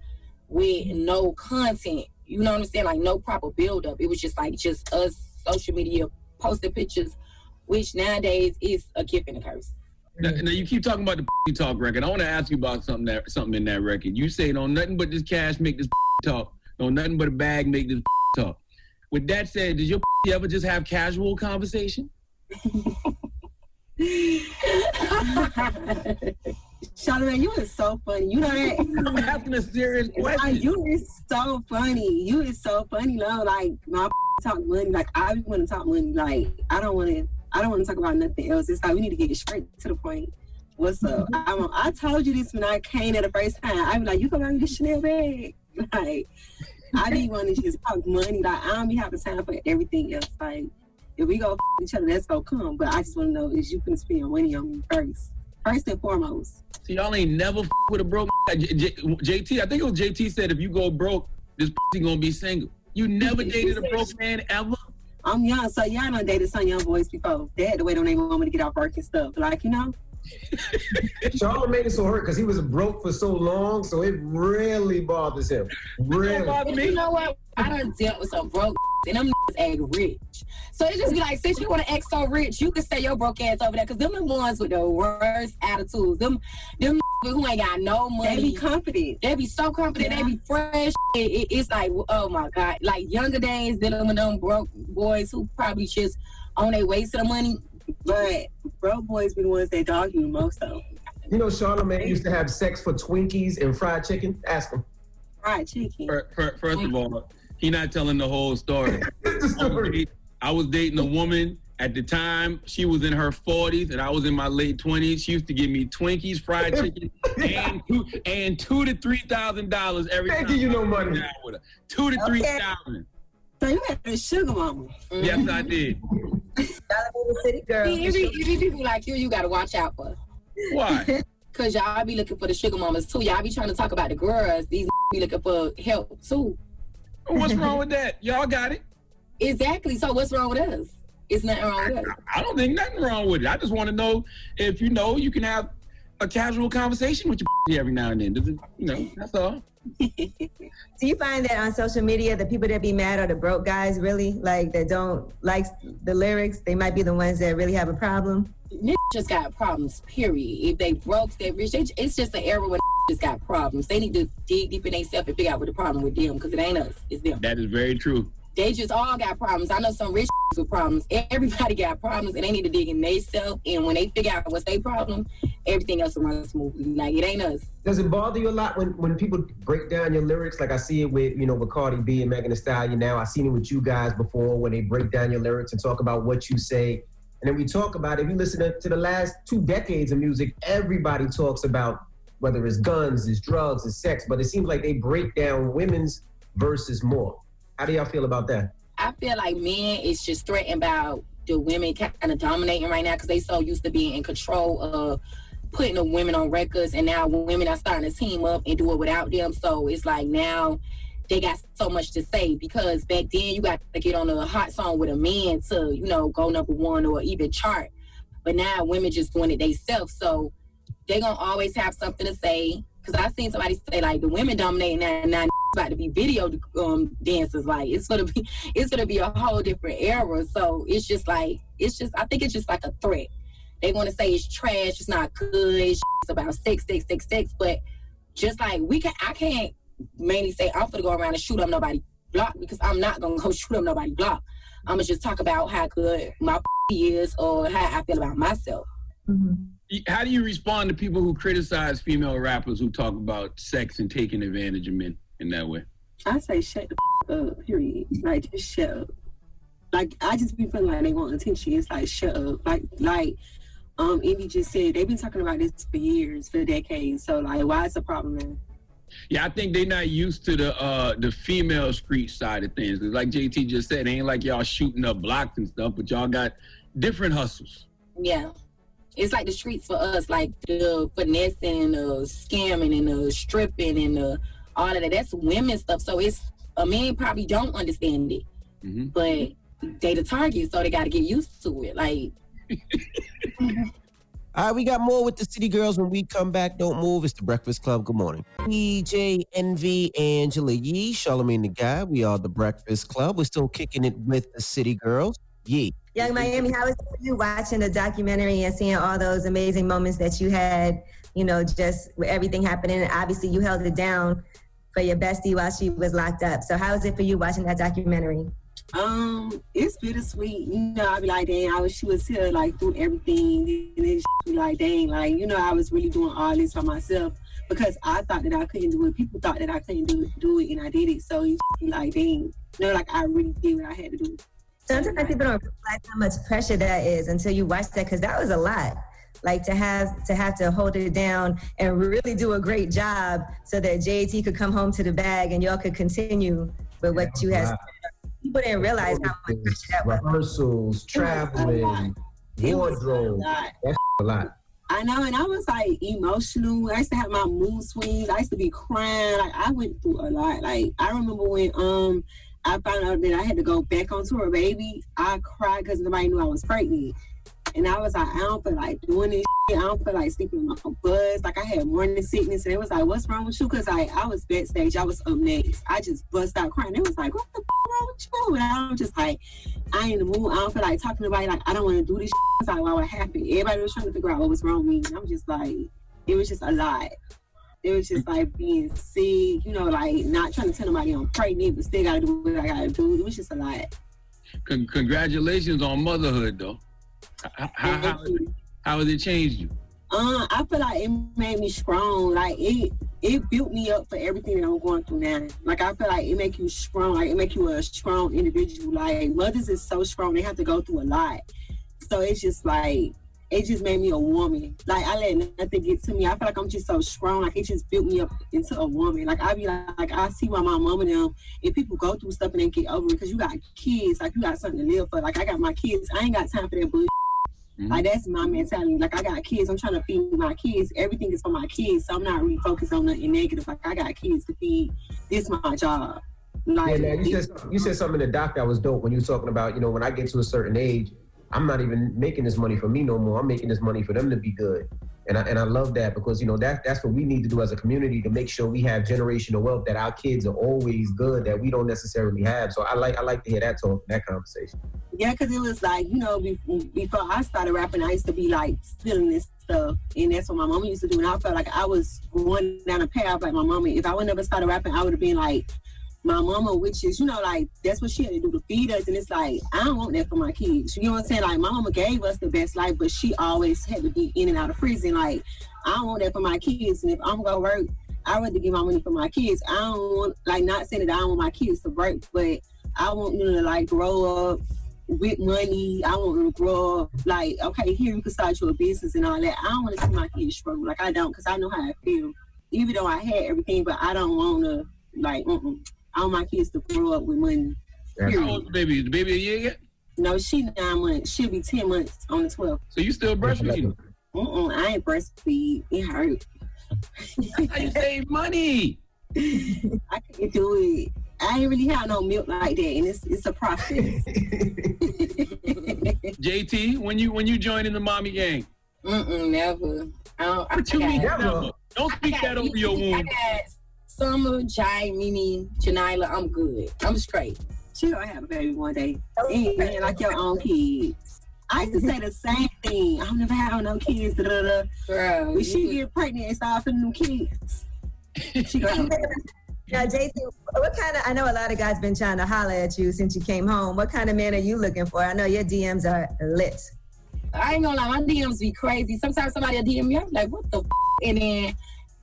with no content you know what I'm saying? Like no proper build up. It was just like just us social media posting pictures, which nowadays is a gift and a curse. Now, now you keep talking about the talk record. I want to ask you about something that something in that record. You say don't nothing but this cash make this talk. Don't nothing but a bag make this talk. With that said, did your ever just have casual conversation? Charlamagne, you is so funny. You know that? I'm asking a serious question. Like, you is so funny. You is so funny, love. Like my talk money. Like I want to talk money. Like I don't want to. I don't want to talk about nothing else. It's like we need to get straight to the point. What's up? Mm-hmm. I, I told you this when I came there the first time. I be like, you come out with this Chanel bag. Like I need one to just talk money. Like I don't be having time for everything else. Like if we go f- each other, that's gonna come. But I just want to know is you gonna spend money on me first, first and foremost. So y'all ain't never f- with a broke J- J- JT. I think it was JT said if you go broke, this pussy gonna be single. You never dated a broke man ever. I'm young, so y'all done dated some young boys before. They had to wait on their mama to get off work and stuff. Like you know. Charlotte made it so hurt because he was broke for so long, so it really bothers him. Really. But you know what? I done dealt with some broke and them act rich. So it just be like, since you want to act so rich, you can stay your broke ass over there. Cause them the ones with the worst attitudes. Them them who ain't got no money. They be confident. They be so confident. Yeah. They be fresh. It, it, it's like, oh my God. Like younger days, dealing with them broke boys who probably just on their way to the money. But broke boys be the ones that dog you most though. You know, Charlamagne used to have sex for Twinkies and fried chicken. Ask him. Fried chicken. Fir- fir- First of all, he not telling the whole story. I was, date- I was dating a woman At the time, she was in her 40s and I was in my late 20s. She used to give me Twinkies, fried chicken, and two and two to three thousand dollars every Can't time. give you no money. with her. Two to Okay. three thousand. So you had a sugar mama. Yes, I did. City girl. See, every, every people like you, you gotta watch out for. Why? Cause y'all be looking for the sugar mamas too. Y'all be trying to talk about the girls. These be looking for help too. What's wrong with that? Y'all got it. Exactly. So what's wrong with us? It's nothing wrong with us. I don't think nothing wrong with it. I just want to know if you know you can have a casual conversation with your every now and then. Does it- You know, that's all. Do you find that on social media, the people that be mad are the broke guys, really? Like, that don't like the lyrics? They might be the ones that really have a problem? Niggas just got problems, period. If they broke, they rich. It's just an era when just got problems. They need to dig deep in themselves and figure out what the problem with them, because it ain't us, it's them. That is very true. They just all got problems. I know some rich with problems. Everybody got problems, and they need to dig in themselves. And when they figure out what's their problem, everything else will smoothly. Like it ain't us. Does it bother you a lot when, when people break down your lyrics? Like I see it with you know with Cardi B and Megan Thee Stallion now. I seen it with you guys before when they break down your lyrics and talk about what you say. And then we talk about if you listen to, to the last two decades of music, everybody talks about whether it's guns, it's drugs, it's sex. But it seems like they break down women's verses more. How do y'all feel about that? I feel like men is just threatened by the women kind of dominating right now because they so used to being in control of putting the women on records, and now women are starting to team up and do it without them. So it's like now they got so much to say because back then you got to get on a hot song with a man to you know go number one or even chart, but now women just doing it themselves. So they gonna always have something to say. Cause I seen somebody say like the women dominating now, now about to be video um, dancers. Like it's gonna be, it's gonna be a whole different era. So it's just like, it's just, I think it's just like a threat. They want to say it's trash, it's not good, it's about sex, sex, sex, sex. But just like we can, I can't mainly say I'm gonna go around and shoot up nobody block because I'm not gonna go shoot up nobody block. I'm gonna just talk about how good my is or how I feel about myself. How do you respond to people who criticize female rappers who talk about sex and taking advantage of men in that way? I say shut the f- up, period. Like just shut up. Like I just be feeling like they want attention. It's like shut up. Like like um Indy just said, they've been talking about this for years, for decades. So like why is the problem then? Yeah, I think they're not used to the uh the female street side of things. like JT just said, it ain't like y'all shooting up blocks and stuff, but y'all got different hustles. Yeah. It's like the streets for us, like the finessing and the scamming and the stripping and the all of that. That's women stuff. So it's uh, a man probably don't understand it, mm-hmm. but they the target, so they got to get used to it. Like All right, we got more with the City Girls when we come back. Don't move. It's the Breakfast Club. Good morning. DJ, Envy, Angela Yee, Charlamagne the Guy. We are the Breakfast Club. We're still kicking it with the City Girls. Yee. Yung Miami, how was it for you watching the documentary and seeing all those amazing moments that you had, you know, just with everything happening? And obviously, you held it down for your bestie while she was locked up. So, how was it for you watching that documentary? Um, it's bittersweet. You know, I'd be like, dang, I wish she was here, like, through everything. And then she be like, dang, like, you know, I was really doing all this for myself because I thought that I couldn't do it. People thought that I couldn't do it, do it and I did it. So you be like, dang, you know, like, I really did what I had to do. Sometimes people don't realize how much pressure that is until you watch that because that was a lot. Like to have to have to hold it down and really do a great job so that JT could come home to the bag and y'all could continue with what you had. People didn't realize how much pressure that was. Rehearsals, traveling, It was a wardrobe. lot. That's a lot. I know, and I was like emotional. I used to have my mood swings. I used to be crying. Like I went through a lot. Like I remember when um I found out that I had to go back on tour, baby. I cried because nobody knew I was pregnant. And I was like, I don't feel like doing this. Shit. I don't feel like sleeping on my bus. Like I had morning sickness, and it was like, "What's wrong with you?" Because I, I was backstage. I was up next. I just bust out crying. It was like, "What the f- wrong with you?" And I was just like, I ain't in the mood. I don't feel like talking to nobody. Like I don't want to do this. Shit. It's like, why what happened? Everybody was trying to figure out what was wrong with me. And I'm just like, it was just a lot. It was just like being sick, you know, like not trying to tell nobody I'm pregnant, but still gotta do what I gotta do. It was just a lot. Con- congratulations on motherhood, though. How, how, how, how has it changed you? Uh, I feel like it made me strong. Like it, it built me up for everything that I'm going through now. Like I feel like it make you strong. Like it make you a strong individual. Like mothers is so strong. They have to go through a lot. So it's just like it just made me a woman. Like I let nothing get to me. I feel like I'm just so strong. Like it just built me up into a woman. Like I be like, like I see my mom, and them, and people go through stuff and they get over it because you got kids. Like you got something to live for. Like I got my kids. I ain't got time for that bullshit. Mm-hmm. Like that's my mentality. Like I got kids. I'm trying to feed my kids. Everything is for my kids. So I'm not really focused on nothing negative. Like I got kids to feed. This my job. Like yeah, man, you said you said something in the doc that was dope when you were talking about you know when I get to a certain age, I'm not even making this money for me no more. I'm making this money for them to be good. And I, and I love that because you know that that's what we need to do as a community to make sure we have generational wealth that our kids are always good that we don't necessarily have. So I like I like to hear that talk that conversation. Yeah, because it was like, you know, before I started rapping, I used to be like stealing this stuff. And that's what my mama used to do. And I felt like I was going down a path like my mama. If I would never started rapping, I would have been like my mama, which is, you know, like that's what she had to do to feed us. And it's like, I don't want that for my kids. You know what I'm saying? Like my mama gave us the best life, but she always had to be in and out of prison. Like, I don't want that for my kids. And if I'm gonna work, I rather give my money for my kids. I don't want like not saying that I don't want my kids to work, but I want them to like grow up with money. I want them to grow up like, okay, here you can start your business and all that. I don't want to see my kids struggle. Like I don't, cause I know how I feel. Even though I had everything, but I don't want to like. Mm-mm. I want my kids to grow up with money. How Period. old the baby? The baby a year yet? No, she nine months. She'll be ten months on the 12th. So you still breastfeeding? Mm-mm, I ain't breastfeed. It hurt. How you save money? I can't do it. I ain't really have no milk like that, and it's it's a process. JT, when you when you join in the mommy gang? Mm-mm, never. I don't, What you mean never? Don't speak that over your Mimi, I womb. got Summer, Jai, Mimi, Janila. I'm good. I'm straight. She gonna have a baby one day. Ain't man like your own kids. I used to say the same thing. I'll never have no kids. Da, da, da. Bro, When she you- get pregnant and start feeling them kids, she gonna have Now, Jason, what kind of? I know a lot of guys been trying to holler at you since you came home. What kind of man are you looking for? I know your DMs are lit. I ain't gonna lie, my DMs be crazy. Sometimes somebody will DM me, I'm like, what the f-? and then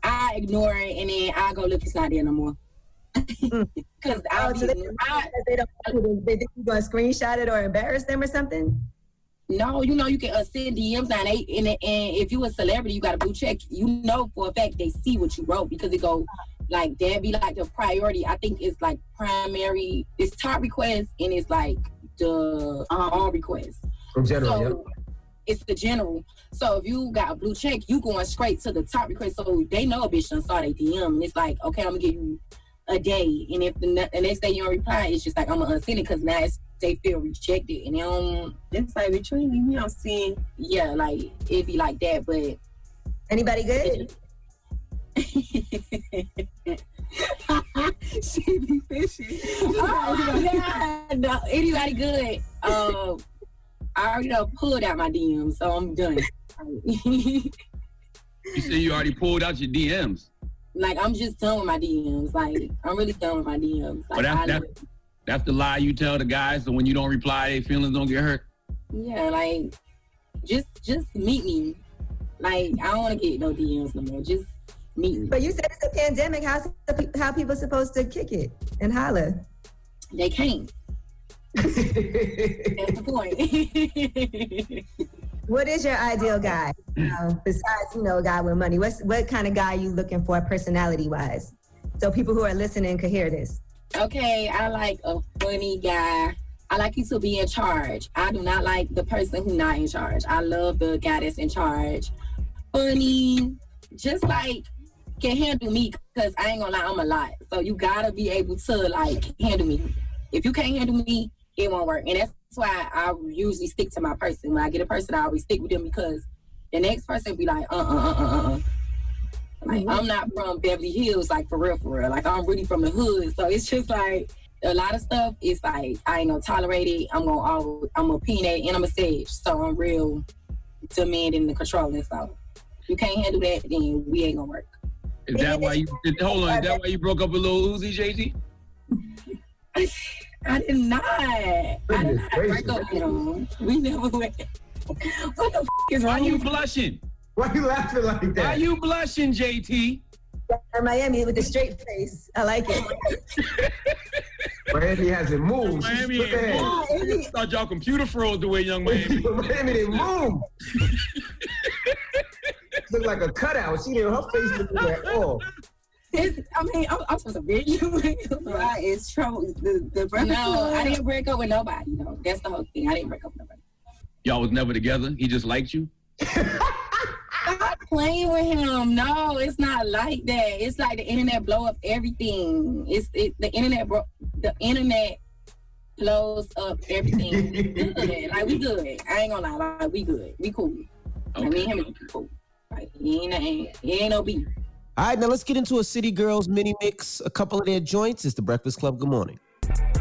I ignore it, and then I go look, it's not there no more. Cause I, Oh, so they, be, I because they don't. They think you're gonna screenshot it or embarrass them or something. no, you know, you can uh, send DMs now, and, they, and, and if you a celebrity, you got a blue check. You know for a fact they see what you wrote because it go like that be like the priority. I think it's like primary, it's top request, and it's like the uh, all requests. In general, So it's the general. So if you got a blue check, you going straight to the top request. So they know a bitch done saw they DM, and it's like, okay, I'm gonna give you a day, and if the, ne- the next day you don't reply, it's just like I'm gonna unsend it because now it's, they feel rejected, and they don't. It's like between you, you don't see. Yeah, like it'd be like that, but anybody good? she be fishing. oh my god, no, anybody good? Um, I already done pulled out my DMs, so I'm done. You say you already pulled out your DMs. like I'm just done with my DMs. Like I'm really done with my DMs. But Like I, that's, that's, that's the lie you tell the guys, so when you don't reply, their feelings don't get hurt. yeah, like just just meet me. Like I don't want to get no DMs no more. Just meet me. But you said it's a pandemic. How's how people supposed to kick it and holler? They can't. That's the point. What is your ideal guy? Um, besides, you know, a guy with money. What's what kind of guy you looking for, personality wise? So people who are listening could hear this. okay, I like a funny guy. I like you to be in charge. I do not like the person who not in charge. I love the guy that's in charge. Funny, just like can handle me because I ain't gonna lie, I'm a lot. So you gotta be able to like handle me. If you can't handle me, it won't work. And that's why I usually stick to my person. When I get a person, I always stick with them because the next person be like, uh uh uh uh uh. uh. Like I'm not from Beverly Hills, like for real, for real. Like I'm really from the hood, so it's just like a lot of stuff. It's like I ain't gonna tolerate it. I'm gonna always, I'm a peanut and I'm a sage, so I'm real demanding and the controlling. So you can't handle that, then we ain't gonna work. Is that why you? Hold on. Is that why you broke up with Lil Uzi, JT? I did not. I did not break up with him. We never went. What the f- is Why wrong? you blushing? Why you laughing like that? Why you blushing, JT? Or Miami with a straight face. I like it. Miami hasn't moved. Miami She's ain't prepared. moved. I thought y'all computer froze the way Yung Miami. Miami didn't move. Look like a cutout. She didn't. Her face didn't move at all. It's, I mean, I'm, I'm supposed to be you. right. It's trouble. The the Breakfast No, Club- I didn't break up with nobody. No, that's the whole thing. I didn't break up with nobody. Y'all was never together. He just liked you. Stop playing with him. No, it's not like that. It's like the internet blow up everything. It's it, the internet bro- the internet blows up everything. We good. Like we good. I ain't gonna lie. Like we good. We cool. Like, me and him is cool. Like he ain't, ain't, he ain't no beef. All right, now let's get into a City Girls mini mix. A couple of their joints. It's the Breakfast Club. Good morning.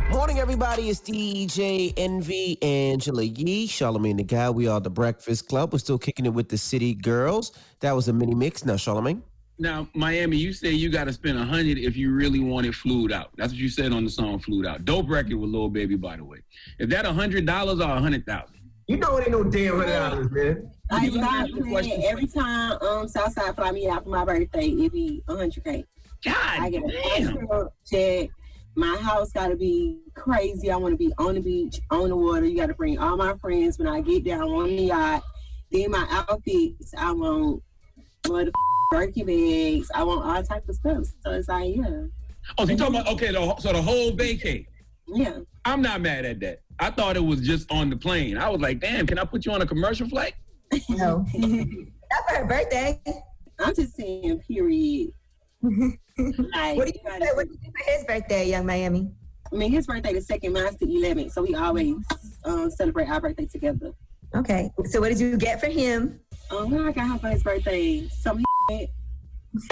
Morning, everybody. It's DJ Envy, Angela Yee, Charlamagne the Guy. We are the Breakfast Club. We're still kicking it with the City Girls. That was a mini mix. Now, Charlamagne. Now, Miami, you say you got to spend a hundred if you really want it flewed out. That's what you said on the song "Flewed Out." Dope record with Lil Baby, by the way. Is that a hundred dollars or a hundred thousand? You know it ain't no damn hundred dollars, man. I You stop asked the question. playing every time um Southside fly me out for my birthday. It be 100k. God I get a damn. hospital check. My house got to be crazy. I want to be on the beach, on the water. You got to bring all my friends when I get down on the yacht. Then my outfits, I want what Birkin bags. I want all type of stuff. So it's like, yeah, Oh, so you talking about okay? The, so the whole vacay. Yeah. I'm not mad at that. I thought it was just on the plane. I was like, damn, can I put you on a commercial flight? No. Not for her birthday. I'm just saying, period. like, What do you say? What do you do for his birthday, Yung Miami? I mean, his birthday the second, mine's the 11th, so we always um, celebrate our birthday together. Okay. So what did you get for him? Um, what I got him for his birthday? Some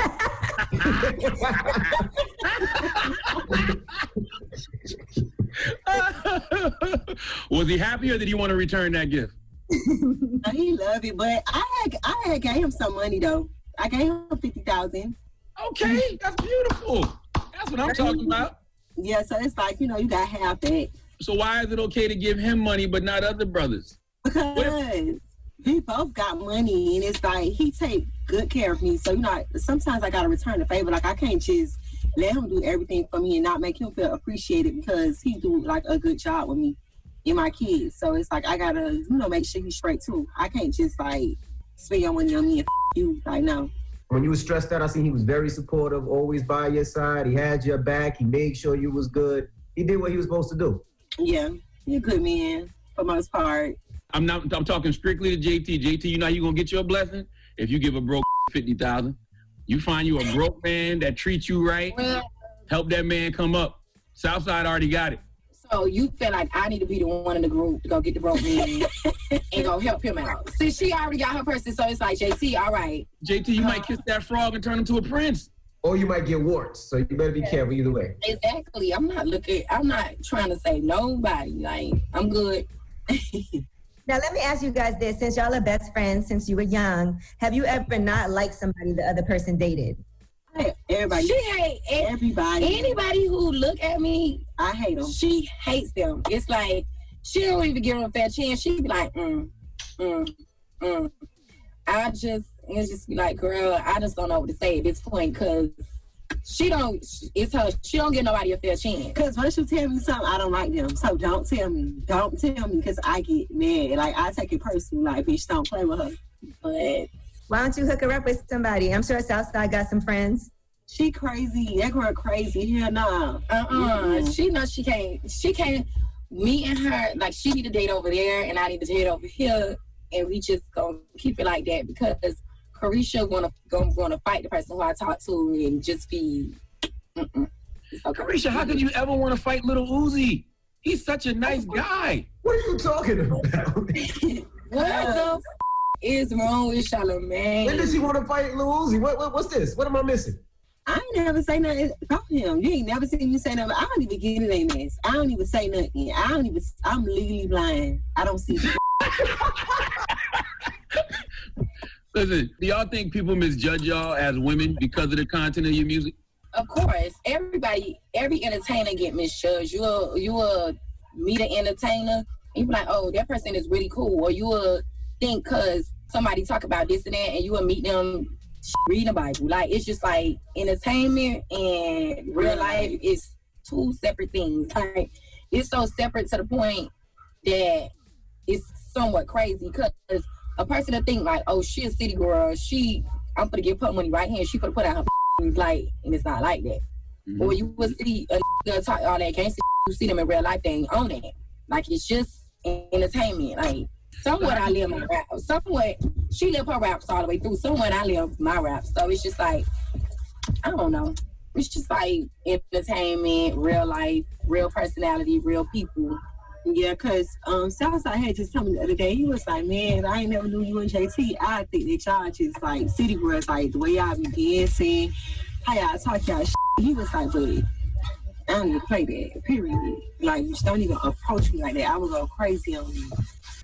was he happy or did he want to return that gift? he loved it, but I had I had gave him some money though. I gave him fifty thousand. Okay, that's beautiful. That's what I'm talking mhm. about. Yeah, so it's like you know you got half that So why is it okay to give him money but not other brothers? because we both got money, and it's like he take good care of me. So you know, sometimes I gotta return the favor. Like I can't just let him do everything for me and not make him feel appreciated because he do like a good job with me and my kids. So it's like I gotta you know make sure he's straight too. I can't just like spend your money on me and f- you. Like no. When you was stressed out, I seen he was very supportive, always by your side. He had your back. He made sure you was good. He did what he was supposed to do. Yeah, you're a good man for most part. I'm not. I'm talking strictly to JT. JT, you know how you gonna get your blessing if you give a broke fifty thousand. You find you a broke man that treats you right. Help that man come up. Southside already got it. So you feel like I need to be the one in the group to go get the broke man and go help him out. Since she already got her person, so it's like JC, all right. JT, you might uh, kiss that frog and turn him to a prince. Or you might get warts, so you better be careful either way. Exactly. I'm not looking. I'm not trying to say nobody. Like I'm good. Now let me ask you guys this: since y'all are best friends since you were young, have you ever not liked somebody the other person dated? Everybody. She hate everybody. Anybody who look at me, I hate them. She hates them. It's like she don't even give them a fair chance. She be like, mm, mm, mm. I just, it's just be like, girl, I just don't know what to say at this point because she don't. It's her. She don't give nobody a fair chance. Because once you tell me something, I don't like them. So don't tell me. Don't tell me because I get mad. Like, I take it personal. Like, bitch, don't play with her. But Why don't you hook her up with somebody? I'm sure Southside got some friends. she crazy. That girl crazy. Hell nah. Uh-uh. She knows she can't. She can't. Me and her, like, she need to date over there, and I need to date over here, and we just gonna keep it like that because Caresha gonna gonna, gonna fight the person who I talk to and just be. Mm-mm. Okay. Caresha, how could you ever want to fight Lil Uzi? He's such a nice oh guy. What are you talking about? What the f- is wrong with Charlamagne? when did she want to fight Lil Uzi? What, what, what's this? What am I missing? I ain't never say nothing about him. You ain't never seen me say nothing. I don't even get in a mess. I don't even say nothing. I don't even. I'm legally blind. I don't see. Listen, do y'all think people misjudge y'all as women because of the content of your music? Of course, everybody, every entertainer get misjudged. You a you a meet an entertainer, you be like, oh, that person is really cool, or you will think cause somebody talk about this and that, and you will meet them reading the Bible. Like it's just like entertainment and real life is two separate things. Like it's so separate to the point that it's somewhat crazy because a person to think like, oh, she a city girl, she I'm gonna give her money right here, she gonna put out her like, and it's not like that. Mm-hmm. Or you would see a nigga talk all that gangster, you see them in real life, they ain't on it. Like it's just entertainment. Like somewhat I live my rap, somewhat she live her raps all the way through. Somewhat I live my raps. So it's just like I don't know. It's just like entertainment, real life, real personality, real people. Yeah, cause um Southside had just told me the other day, he was like, Man, I ain't never knew you and JT. I think that y'all just like city girls, like the way y'all be dancing, how y'all talk y'all shit. He was like, but I don't even play that, period. Like just don't even approach me like that. I would go crazy on you.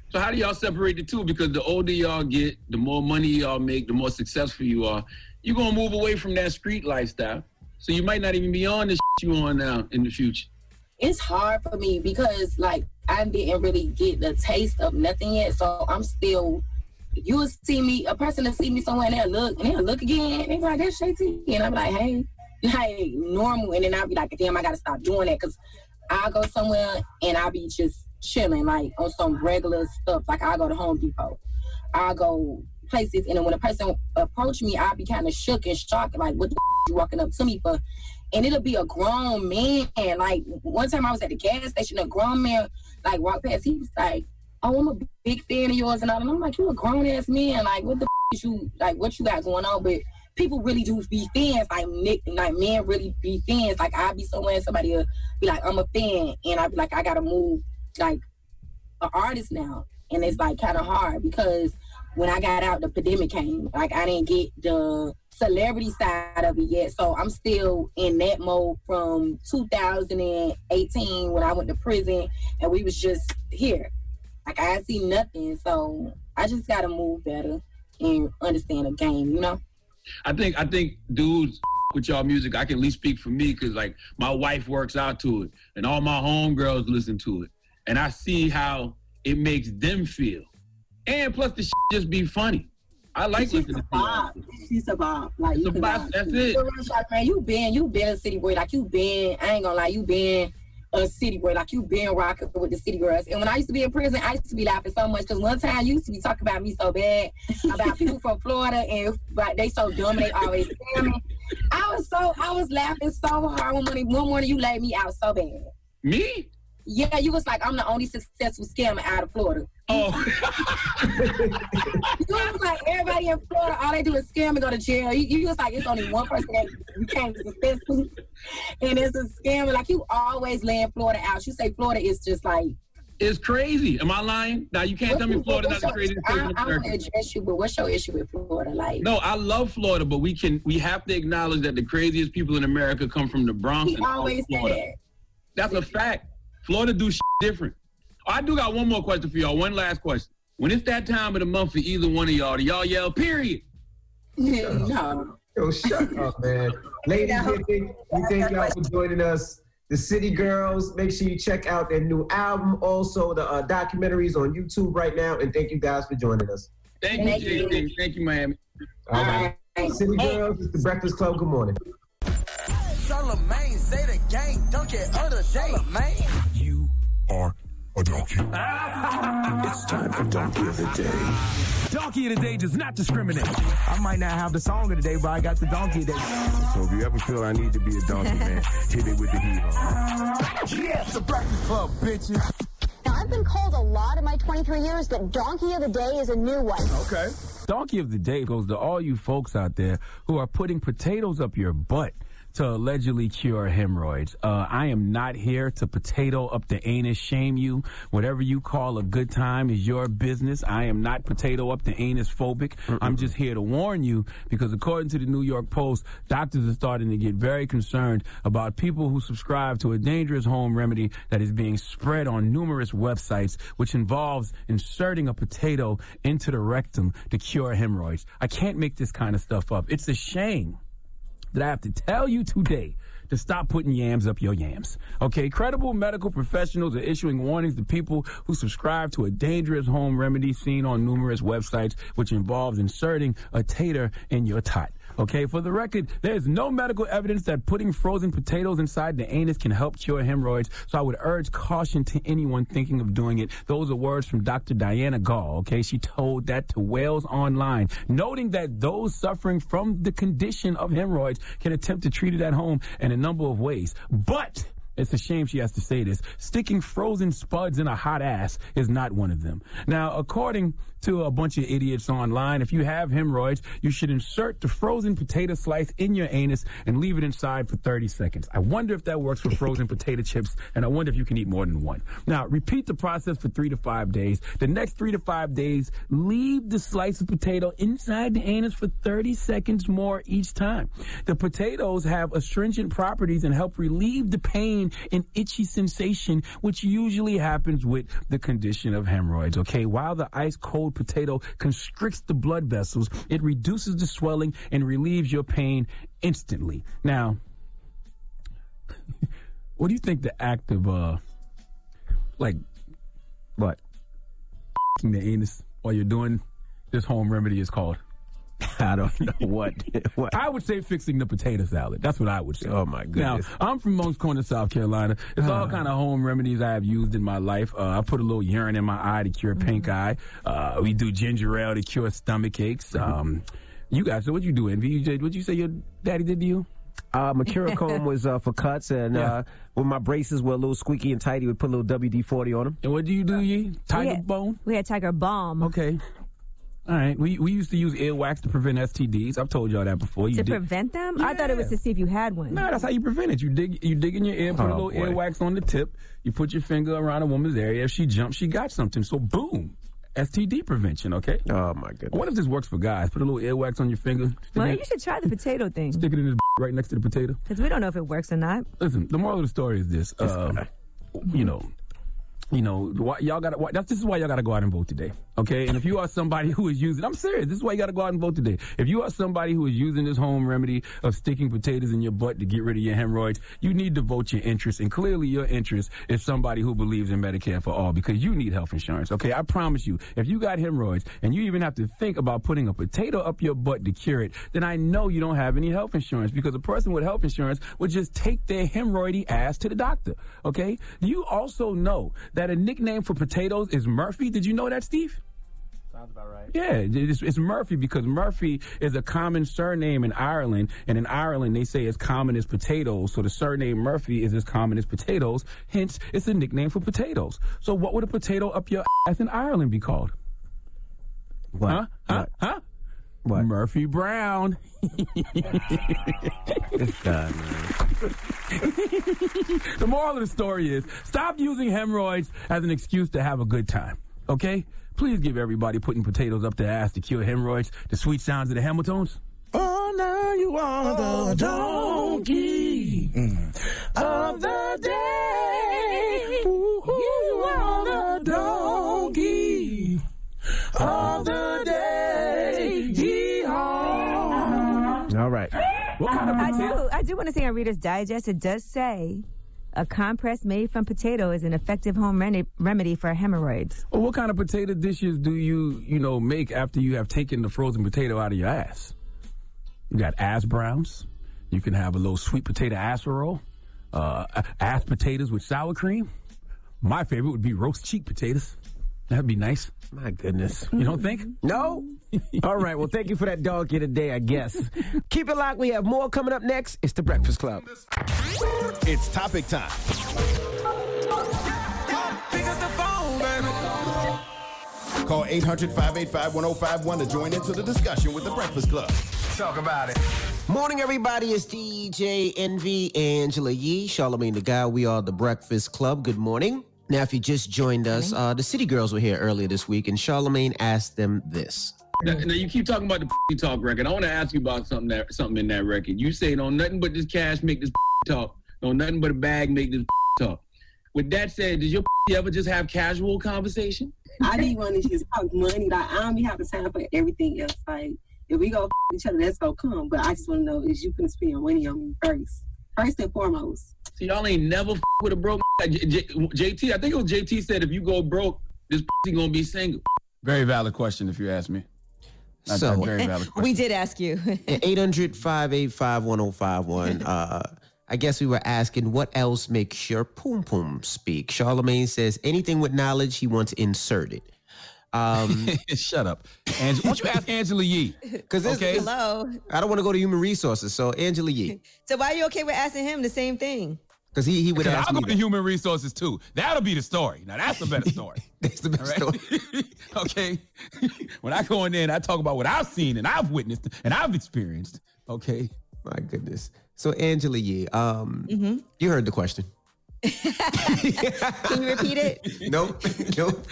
So how do y'all separate the two? Because the older y'all get, the more money y'all make, the more successful you are. You're gonna move away from that street lifestyle. So you might not even be on the you on now in the future. It's hard for me because like I didn't really get the taste of nothing yet. So I'm still you will see me a person to see me somewhere and they'll look and they'll look again and they be like, that's Shay-T. And I'm like, hey, like normal. And then I'll be like, damn, I gotta stop doing that because I'll go somewhere and I'll be just chilling, like on some regular stuff. Like I'll go to Home Depot. I'll go places and then when a person approach me, I'll be kind of shook and shocked, like, what the you walking up to me for? And it'll be a grown man. Like one time I was at the gas station, a grown man like walked past. He was like, "Oh, I'm a big fan of yours," and all. And I'm like, "You a grown ass man? Like what the f- is you like? What you got going on?" But people really do be fans. Like Nick, like men really be fans. Like I be somewhere and somebody will be like, "I'm a fan," and I be like, "I gotta move like an artist now," and it's like kind of hard because when I got out, the pandemic came. Like I didn't get the celebrity side of it yet, so I'm still in that mode from 2018 when I went to prison and we was just here. Like I see nothing, so I just gotta move better and understand the game. You know. I think I think dudes with y'all music, I can at least speak for me because like my wife works out to it, and all my homegirls listen to it, and I see how it makes them feel, and plus the shit just be funny. I like She's listening a to y'all. bob. She's a bob. Like you can vibe. that's it. Like, man, you been you been a city boy. Like you been, I ain't gonna lie, you been a city boy. Like you been rocking with the city girls. And when I used to be in prison, I used to be laughing so much because one time you used to be talking about me so bad about people from Florida and like they so dumb they always scare me. I was so I was laughing so hard one morning. One morning you laid me out so bad. Me? Yeah, you was like I'm the only successful scammer out of Florida. Oh. you was like everybody in Florida, all they do is scam and go to jail. You, you was like it's only one person that became successful, and it's a scammer. Like you always laying Florida out. You say Florida is just like. It's crazy. Am I lying? Now you can't tell me Florida not the your- craziest place I, I to address you, but what's your issue with Florida? Like, No, I love Florida, but we can we have to acknowledge that the craziest people in America come from the Bronx he and always Florida. that. That's a fact. Florida do shit different. I do got one more question for y'all. One last question. When it's that time of the month for either one of y'all, do y'all yell period? no. Yo, shut up, man. Ladies, we thank, we thank y'all for joining us. The City Girls, make sure you check out their new album. Also, the uh, documentaries on YouTube right now. And thank you guys for joining us. Thank, Thank you, you. Thank you, Miami. All right. City Girls, it's the Breakfast Club. Good morning. Charlamagne, say the gang, don't get other day, man. You are a donkey. it's time for Donkey of the Day. Donkey of the Day does not discriminate. I might not have the song of the day, but I got the donkey of the day. So if you ever feel I need to be a donkey, man, hit it with the heat. Yeah, it's the Breakfast Club, bitches. Now, I've been called a lot in my 23 years, but Donkey of the Day is a new one. Okay. Donkey of the Day goes to all you folks out there who are putting potatoes up your butt to allegedly cure hemorrhoids. Uh, I am not here to potato up the anus shame you. Whatever you call a good time is your business. I am not potato up the anus phobic. I'm just here to warn you because according to the New York Post, doctors are starting to get very concerned about people who subscribe to a dangerous home remedy that is being spread on numerous websites, which involves inserting a potato into the rectum to cure hemorrhoids. I can't make this kind of stuff up. It's a shame that I have to tell you today to stop putting yams up your yams. Okay, credible medical professionals are issuing warnings to people who subscribe to a dangerous home remedy seen on numerous websites, which involves inserting a tater in your tot. Okay, for the record, there is no medical evidence that putting frozen potatoes inside the anus can help cure hemorrhoids, so I would urge caution to anyone thinking of doing it. Those are words from Dr. Diana Gall, okay? She told that to Wales Online, noting that those suffering from the condition of hemorrhoids can attempt to treat it at home in a number of ways. But it's a shame she has to say this. Sticking frozen spuds in a hot ass is not one of them. Now, according to a bunch of idiots online, if you have hemorrhoids, you should insert the frozen potato slice in your anus and leave it inside for 30 seconds. I wonder if that works for frozen potato chips, and I wonder if you can eat more than one. Now, repeat the process for three to five days. The next three to five days, leave the slice of potato inside the anus for 30 seconds more each time. The potatoes have astringent properties and help relieve the pain and itchy sensation, which usually happens with the condition of hemorrhoids. Okay, while the ice cold potato constricts the blood vessels, it reduces the swelling and relieves your pain instantly. Now, what do you think the act of, uh, like, what? the anus while you're doing this home remedy is called? I don't know what. what. I would say fixing the potato salad. That's what I would say. Oh my goodness. Now I'm from Moncks Corner, South Carolina. It's all kind of home remedies I have used in my life. Uh, I put a little urine in my eye to cure pink eye. Uh, we do ginger ale to cure stomach aches. Um, you guys, so what you do, Envy? You did, what'd you say your daddy did to you? Uh, Mercurochrome was uh, for cuts, and Yeah. uh, when my braces were a little squeaky and tight, he would put a little WD forty on them. And what do you do, Yee? Tiger We had- bone? We had Tiger Balm. Okay. All right. We we used to use earwax to prevent STDs. I've told y'all that before. You To dig- prevent them? I thought it was to see if you had one. No, that's how you prevent it. You dig, you dig in your ear, put a Oh, little boy. earwax on the tip. You put your finger around a woman's area. If she jumps, she got something. So boom, STD prevention. Okay. Oh my I goodness. wonder if this works for guys. Put a little earwax on your finger. Well, it, you should try the potato thing stick it in his right next to the potato. because we don't know if it works or not. Listen, the moral of the story is this. Um, you know, you know, why, y'all got to. That's this is why y'all got to go out and vote today. Okay, and if you are somebody who is using, I'm serious. This is why you got to go out and vote today. If you are somebody who is using this home remedy of sticking potatoes in your butt to get rid of your hemorrhoids, you need to vote your interest. And clearly, your interest is somebody who believes in Medicare for all because you need health insurance. Okay, I promise you, if you got hemorrhoids and you even have to think about putting a potato up your butt to cure it, then I know you don't have any health insurance because a person with health insurance would just take their hemorrhoidy ass to the doctor. Okay, Do you also know that a nickname for potatoes is Murphy. Did you know that, Steve? Sounds about right. Yeah, it's, it's Murphy because Murphy is a common surname in Ireland, and in Ireland they say as common as potatoes. So the surname Murphy is as common as potatoes. Hence, it's a nickname for potatoes. So what would a potato up your ass in Ireland be called? What? Huh? Huh? Huh? What? Murphy Brown. This guy, the moral of the story is stop using hemorrhoids as an excuse to have a good time. Okay? Please give everybody putting potatoes up their ass to cure hemorrhoids the sweet sounds of the Hamiltones. Oh, now you are the oh, donkey mm. of the day. You are the donkey I do. I do want to say on Reader's Digest, it does say a compress made from potato is an effective home remedy, remedy for hemorrhoids. Well, what kind of potato dishes do you, you know, make after you have taken the frozen potato out of your ass? You got ass browns. You can have a little sweet potato casserole. Uh, ass potatoes with sour cream. My favorite would be roast cheek potatoes. That'd be nice. My goodness. You don't think? No? All right. Well, thank you for that donkey today, I guess. Keep it locked. We have more coming up next. It's The Breakfast Club. It's topic time. Pick up the phone, baby. Call 800 585 1051 to join into the discussion with the Breakfast Club. Talk about it. Morning, everybody. It's DJ Envy, Angela Yee, Charlamagne the Guy. We are The Breakfast Club. Good morning. Now, if you just joined us, uh, the City Girls were here earlier this week, and Charlamagne asked them this. Now, now you keep talking about the talk record. I want to ask you about something that something in that record. You say don't nothing but this cash make this talk. Don't nothing but a bag make this talk. With that said, does your ever just have casual conversation? I didn't want to just talk money. Like I don't be having time for everything else. Like if we go each other, that's gonna come. But I just want to know is you gonna spend your money on me first? First and foremost. See, y'all ain't never f- with a broke. J- J- JT, I think it was JT said if you go broke, this pussy gonna be single. Very valid question, if you ask me. Not So- that very valid question. We did ask you. 800 585 1051. Uh, I guess we were asking what else makes your pum pum speak. Charlamagne says anything with knowledge, he wants inserted. Um, Shut up. Ang- why don't you ask Angela Yee? Because Okay. Hello. I don't want to go to human resources. So Angela Yee, So why are you okay with asking him the same thing? because he he would Because ask I'll me go to human resources too. That'll be the story. Now that's the better story. That's the best All right? story. okay. when I go in there and I talk about what I've seen and I've witnessed and I've experienced. Okay. My goodness. So Angela Yee, um, Mm-hmm. you heard the question. Can you repeat it? Nope. nope.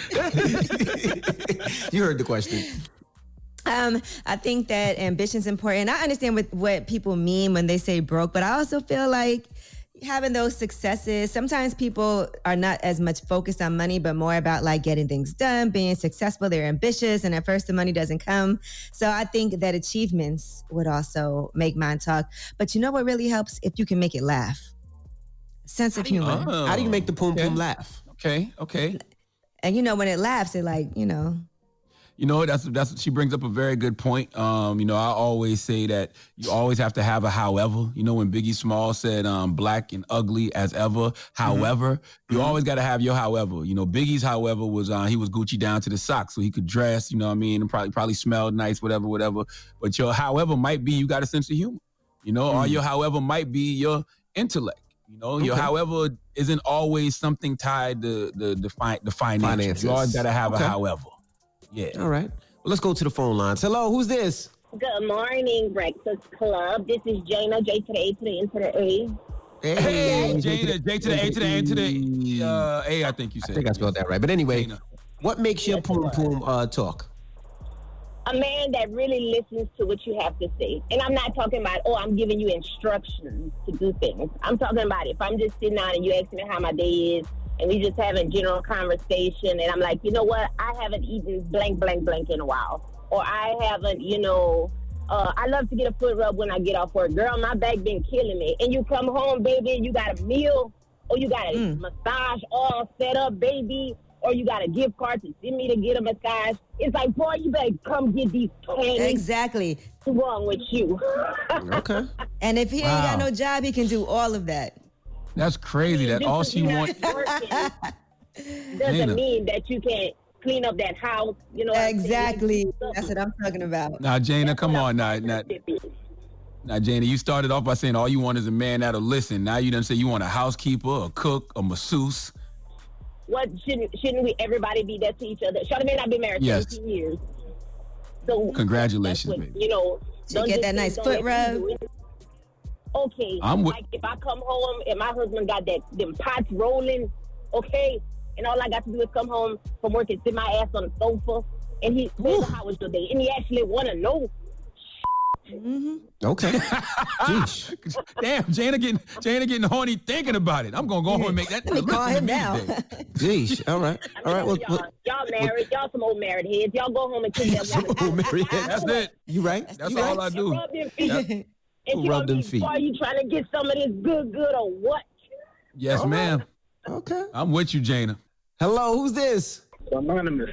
you heard the question. Um, I think that ambition's important. I understand what, what people mean when they say broke, but I also feel like having those successes, sometimes people are not as much focused on money, but more about like getting things done, being successful. They're ambitious, and at first the money doesn't come. So I think that achievements would also make mine talk. But you know what really helps? If you can make it laugh. Sense of humor. Oh, How do you make the poom okay. poom laugh? Okay. Okay. And you know, when it laughs, it like, you know, You know, that's that's she brings up a very good point. Um, you know, I always say that you always have to have a however. You know, when Biggie Small said um black and ugly as ever, however, you always gotta have your however. You know, Biggie's however was uh he was Gucci down to the socks, so he could dress, you know what I mean, and probably probably smelled nice, whatever, whatever. But your however might be you got a sense of humor. You know, or your however might be your intellect. You know, your however isn't always something tied to the the fi- the financials. Finances. You always gotta have Okay. a however. Yeah. All right. Well, let's go to the phone lines. Hello, who's this? Good morning, Breakfast Club. This is Jana, J to the A to the N to the A. Hey, J to J to the A to the A to the uh, A. I think you said. I think I spelled that right. But anyway, Dana. what makes your pum pum uh, talk? A man that really listens to what you have to say. And I'm not talking about, oh, I'm giving you instructions to do things. I'm talking about if I'm just sitting down and you ask me how my day is, and we just having a general conversation, and I'm like, you know what, I haven't eaten blank, blank, blank in a while. Or I haven't, you know, uh, I love to get a foot rub when I get off work. Girl, my back been killing me. And you come home, baby, and you got a meal, or you got a massage all set up, baby, or you got a gift card to send me to get a massage. It's like, boy, you better come get these panties. exactly. What's wrong with you? Okay. And if he ain't got no job, he can do all of that. That's crazy. That all she wants. doesn't Dana. mean that you can't clean up that house. You know what I'm? Exactly. That's what I'm talking about. Now, Jana, come on, now, now, now, Jana, you started off by saying all you want is a man that'll listen. Now you done say you want a housekeeper, a cook, a masseuse. What shouldn't shouldn't we everybody be that to each other? Charlamagne, I've been married Yes. 17 years. So Congratulations, what, baby. you know, So you get that nice foot rub? Okay, I'm with- like if I come home and my husband got that them pots rolling, okay, and all I got to do is come home from work and sit my ass on the sofa, and he says, "How was your day?" And he actually want to know. Mm-hmm. Okay. Jeez. Damn, Jana getting Jana getting horny thinking about it. I'm gonna go home and make that. Let me call him now. Jeez. All right. All right. Well, y'all, well, y'all married, y'all some old married heads. Y'all go home and kick that woman. That's it. you right. That's you all right. I do. Rub them feet. Yep. And she Rub gonna them feet. Are you trying to get some of this good, good, or what? Yes, ma'am. Okay. I'm with you, Jana. Hello, who's this? Anonymous.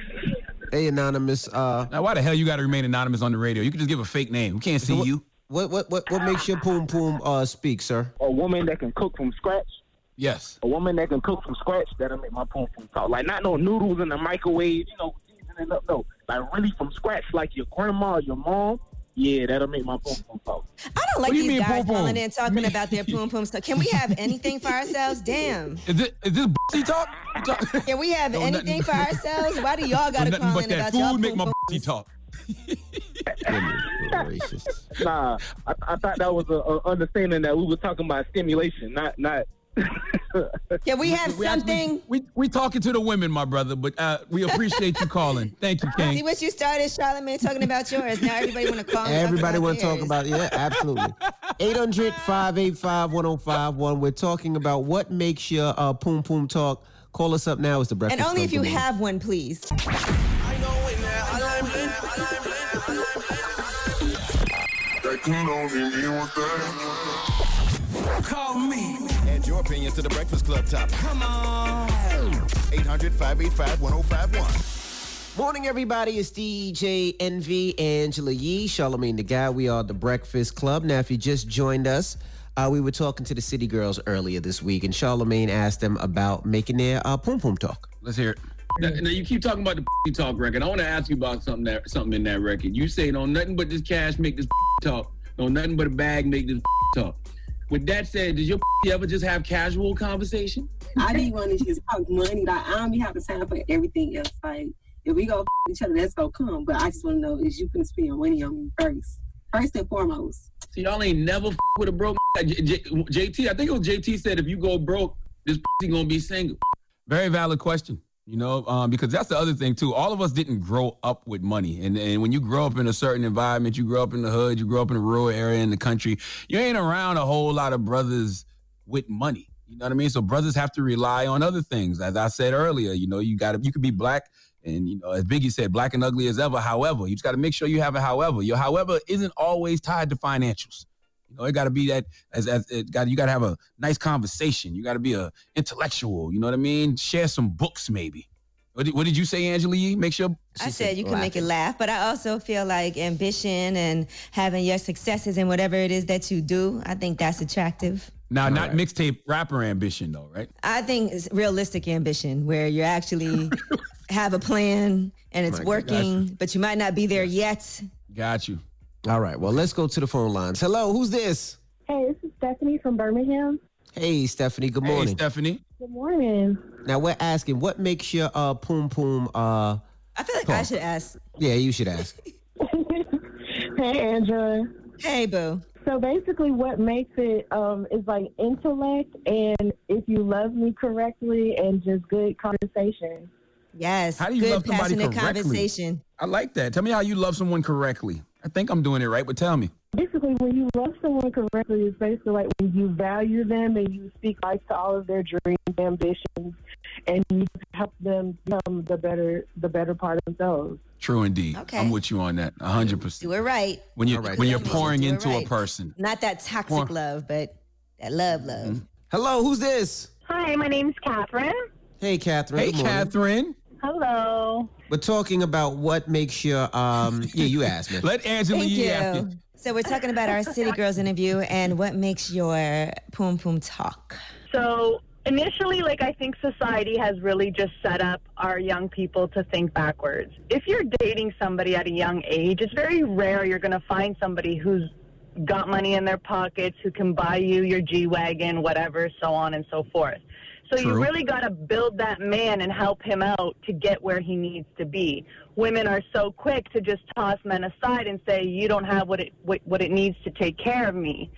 Hey, anonymous. Uh, Now, why the hell you got to remain anonymous on the radio? You can just give a fake name. We can't see what, you. What what what what makes your pum pum uh speak, sir? A woman that can cook from scratch. Yes. A woman that can cook from scratch. That'll make my pum pum talk. Like not no noodles in the microwave. You know, seasoning up. No, like really from scratch, like your grandma, your mom. Yeah, that'll make my pum pum talk. I don't like What do you these mean, guys boom, boom? calling in talking about their poom poom stuff. Can we have anything for ourselves? Damn. Is this is this bussy talk? Can we have No, anything nothing- for ourselves? Why do y'all gotta nothing call but in that about y'all food make poom my poom? talk. Goodness gracious. Nah, I, I thought that was a, a understanding that we were talking about stimulation, not not. Can we have We actually- something? We we talking to the women, my brother, but uh, we appreciate you calling. Thank you, King. See what you started, Charlamagne, talking about yours. Now everybody want to call. Everybody want to talk theirs. about yeah, absolutely. 800 585 1051. We're talking about what makes your uh, pum pum talk. Call us up now. It's the breakfast. And only if you Good morning. have one, please. Call me. Add your opinion to the Breakfast Club topic. Come on. 800 585 1051. Morning, everybody. It's DJ Envy, Angela Yee, Charlamagne the Guy. We are the Breakfast Club. Now, if you just joined us, uh, we were talking to the City Girls earlier this week, and Charlamagne asked them about making their uh, pum pum talk. Let's hear it. Now, now you keep talking about the talk record. I want to ask you about something that something in that record. You say no nothing but this cash make this talk. No nothing but a bag make this talk. With that said, did your ever just have casual conversation? I be wanting to just talk money. Like I don't be having time for everything else. Like if we go f- each other, that's gonna come. But I just want to know is you gonna spend your money on me first, first and foremost. So y'all ain't never f- with a broke J- J- JT. I think it was JT said if you go broke, this gonna be single. Very valid question. You know, um, because that's the other thing too. All of us didn't grow up with money, and and when you grow up in a certain environment, you grow up in the hood, you grow up in a rural area in the country, you ain't around a whole lot of brothers with money. You know what I mean? So brothers have to rely on other things. As I said earlier, you know, you got to you could be black, and you know, as Biggie said, black and ugly as ever. However, you just got to make sure you have a however. Your however isn't always tied to financials. You know, it got to be that as as it got you got to have a nice conversation. You got to be a intellectual. You know what I mean? Share some books, maybe. What did, what did you say, Angela Yee? Make sure. I said you can make it laugh, but I also feel like ambition and having your successes in whatever it is that you do, I think that's attractive. Now, not mixtape rapper ambition though, right? I think it's realistic ambition where you actually have a plan and it's My working, but you might not be there yet. Got you. All right. Well, let's go to the phone lines. Hello, who's this? Hey, this is Stephanie from Birmingham. Hey, Stephanie. Good morning. Hey, morning. Stephanie. Good morning. Now we're asking, what makes your uh pum pum uh? I feel like I should ask. Yeah, you should ask. Hey, Angela. Hey, boo. So basically, what makes it um, is like intellect and if you love me correctly and just good conversation. Yes. How do you good, love somebody passionate correctly? conversation. I like that. Tell me how you love someone correctly. I think I'm doing it right, but tell me. Basically, when you love someone correctly, it's basically like when you value them and you speak life to all of their dreams, ambitions, and you help them become the better, the better part of themselves. True indeed. Okay. I'm with you on that. hundred percent. Do it right. When you All right. when you're Do it pouring right. into a person. Not that toxic Pour- love, but that love, love. Mm-hmm. Hello, who's this? Hi, my name's Catherine. Hey, Catherine. Hey, Catherine. Hello. We're talking about what makes your um. Yeah, you asked me. Let Angela Thank Yee ask you. you. So we're talking about our City Girls interview and what makes your pum pum talk. So initially, like I think society has really just set up our young people to think backwards. If you're dating somebody at a young age, it's very rare you're going to find somebody who's got money in their pockets, who can buy you your G Wagon, whatever, so on and so forth. So you really got to build that man and help him out to get where he needs to be. Women are so quick to just toss men aside and say, "You don't have what it what, what it needs to take care of me."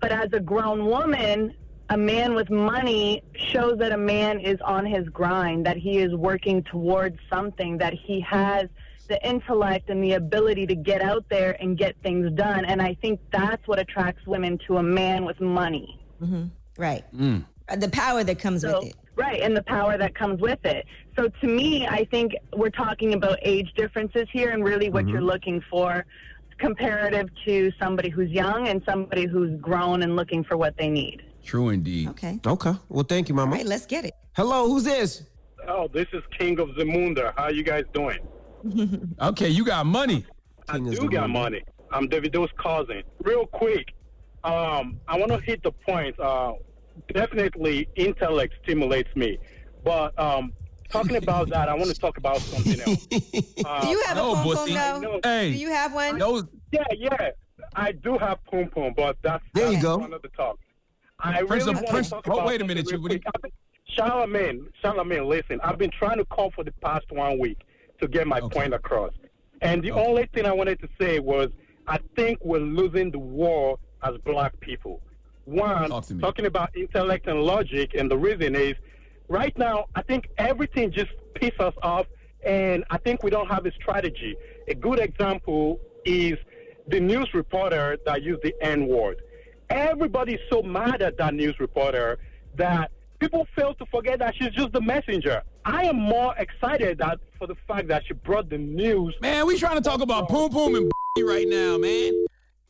But as a grown woman, a man with money shows that a man is on his grind, that he is working towards something, that he has the intellect and the ability to get out there and get things done. And I think that's what attracts women to a man with money. hmm Right. Mm. The power that comes So- with it. Right, and the power that comes with it. So to me, I think we're talking about age differences here and really what Mm-hmm. you're looking for comparative to somebody who's young and somebody who's grown and looking for what they need. True indeed. Okay. Okay. Well, thank you, Mama. All right, let's get it. Hello, who's this? Oh, this is King of Zamunda. How you guys doing? Okay, you got money. I do got money. I'm Davido's cousin. Real quick, um, I want to hit the point. Uh, definitely, intellect stimulates me, but um, talking about that, I want to talk about something else. Uh, Do you have no, a pum pum pussy. though? Hey. Do you have one? No. Yeah, yeah, I do have pum pum, but that's There you that's go. Another talk. I Prince really of- want Prince- to talk oh, about wait a minute, real you- what do quick. I've been- Charlamagne, Charlamagne, listen, I've been trying to call for the past one week to get my point across. And the only thing I wanted to say was I think we're losing the war as black people. One, Talk to me. talking about intellect and logic, and the reason is right now, I think everything just pisses us off, and I think we don't have a strategy. A good example is the news reporter that used the N word. Everybody's so mad at that news reporter that people fail to forget that she's just the messenger. I am more excited that for the fact that she brought the news. Man, we trying to talk about pum pum and right now, man.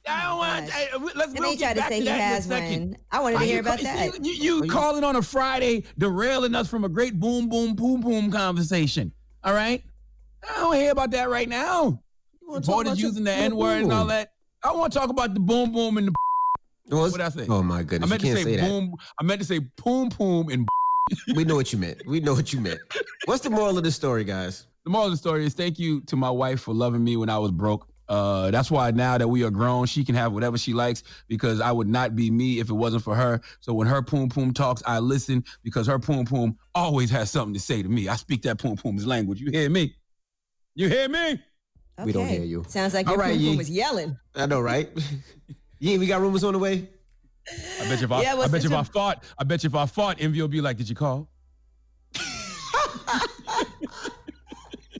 I don't oh, want. gosh. Let's And we'll get tried to say to he that in a second. one. I wanted to Are hear you about ca- that. You, you, you calling on a Friday, derailing us from a great boom, boom, boom, boom conversation. All right. I don't hear about that right now. talk Reporters using the N word and all that. I want to talk about the boom, boom, and the. What What I say? Oh my goodness! I meant you to can't say, say, that. boom. I meant to say boom, boom, and. We know what you meant. We know what you meant. What's the moral of the story, guys? The moral of the story is thank you to my wife for loving me when I was broke. Uh, that's why now that we are grown, she can have whatever she likes because I would not be me if it wasn't for her. So when her pum pum talks, I listen because her pum pum always has something to say to me. I speak that pum pum's language. You hear me? You hear me? We don't hear you. Sounds like All your right, poo Yee. was yelling. I know, right? yeah, we got rumors on the way. I bet you if I, Yeah, I bet you if I fought, I bet you if I fought, Envy will be like, "Did you call?"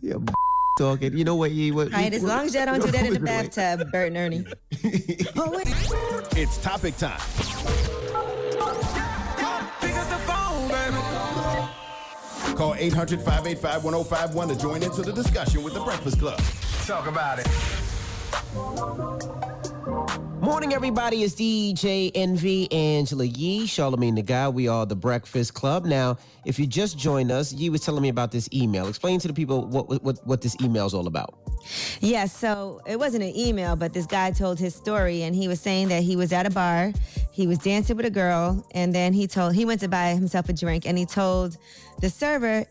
Yeah, talking. You know what? Yee, what, All right, as long as y'all don't do that in the bathtub, Bert and Ernie. Oh, it's topic time. Pick up the phone, baby. Call 800 585 1051 to join into the discussion with the Breakfast Club. Talk about it. Morning, everybody. It's DJ Envy, Angela Yee, Charlamagne the Guy. We are the Breakfast Club. Now, if you just joined us, Yee was telling me about this email. Explain to the people what what, what this email is all about. Yeah, so it wasn't an email, but this guy told his story and he was saying that he was at a bar, he was dancing with a girl, and then he told he went to buy himself a drink and he told the server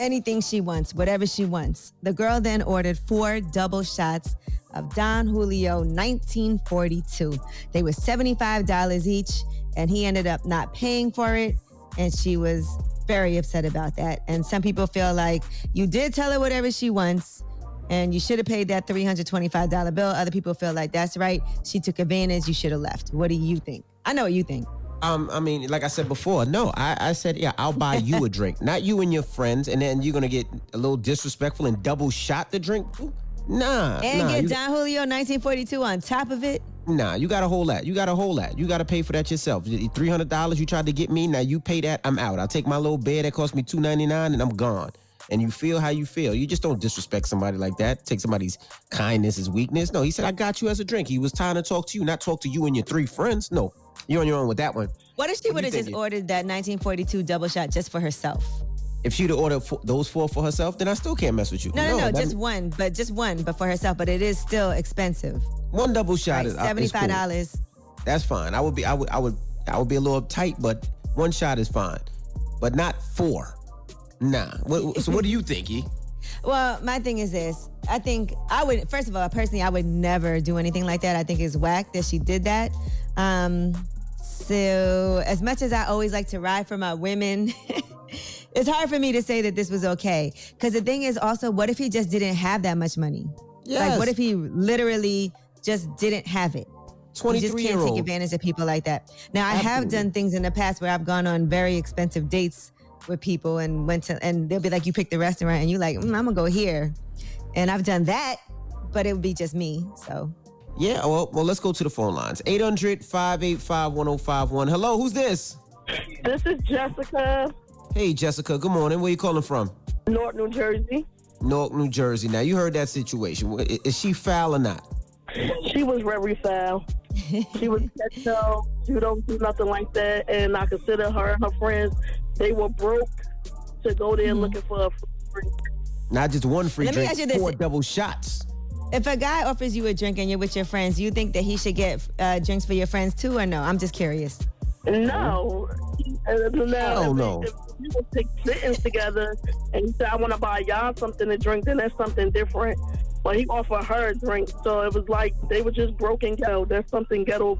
anything she wants, whatever she wants. The girl then ordered four double shots of Don Julio 1942. They were $75 each, and he ended up not paying for it, and she was very upset about that. And some people feel like you did tell her whatever she wants, and you should have paid that $325 bill. Other people feel like that's right. She took advantage. You should have left. What do you think? I know what you think. Um, I mean, like I said before, no, I, I said, yeah, I'll buy you a drink, not you and your friends, and then you're gonna get a little disrespectful and double shot the drink. Nah, And nah, get you, Don Julio 1942 on top of it. nah, you got to hold that. You got to hold that. You got to pay for that yourself. Three hundred dollars you tried to get me, now you pay that. I'm out. I'll take my little bed that cost me two ninety nine, and I'm gone. And you feel how you feel. You just don't disrespect somebody like that. Take somebody's kindness as weakness. No, he said, I got you as a drink. He was trying to talk to you, not talk to you and your three friends. No, you're on your own with that one. What if she would have just ordered that 1942 double shot just for herself? If she'd have ordered those four for herself, then I still can't mess with you. No, no, no, that- just one, but just one, but for herself. But it is still expensive. one double shot Right, is uh, seventy-five cool. dollars. That's fine. I would be. I would. I would. I would be a little tight, but one shot is fine. But not four. Nah. What, so what do you think, E? Well, my thing is this. I think I would first of all, personally, I would never do anything like that. I think it's whack that she did that. Um, so as much as I always like to ride for my women, it's hard for me to say that this was okay. Because the thing is also, what if he just didn't have that much money? Like, what if he literally just didn't have it? You just can't take advantage of people like that. Now, I have done things in the past where I've gone on very expensive dates with people and went to, and they'll be like, you pick the restaurant, and you're like, mm, I'm gonna go here. And I've done that, but it would be just me. So, Yeah. Well, well, let's go to the phone lines. 800-585-1051. Hello. Who's this? This is Jessica, Hey, Jessica. Good morning. Where you calling from? North New Jersey. North New Jersey. Now you heard that situation. Is she foul or not? She was very foul. She was no, she don't do nothing like that. And I consider her and her friends, they were broke to go there looking for a free drink. Not just one free Let me drink. ask you this. Four double shots. if a guy offers you a drink and you're with your friends, you think that he should get uh, drinks for your friends too, or no? I'm just curious. No. And now, Oh, no. if you were take sittings together and you say, I want to buy y'all something to drink, then that's something different. But he offered her a drink. So it was like they were just broken ghetto. There's something ghetto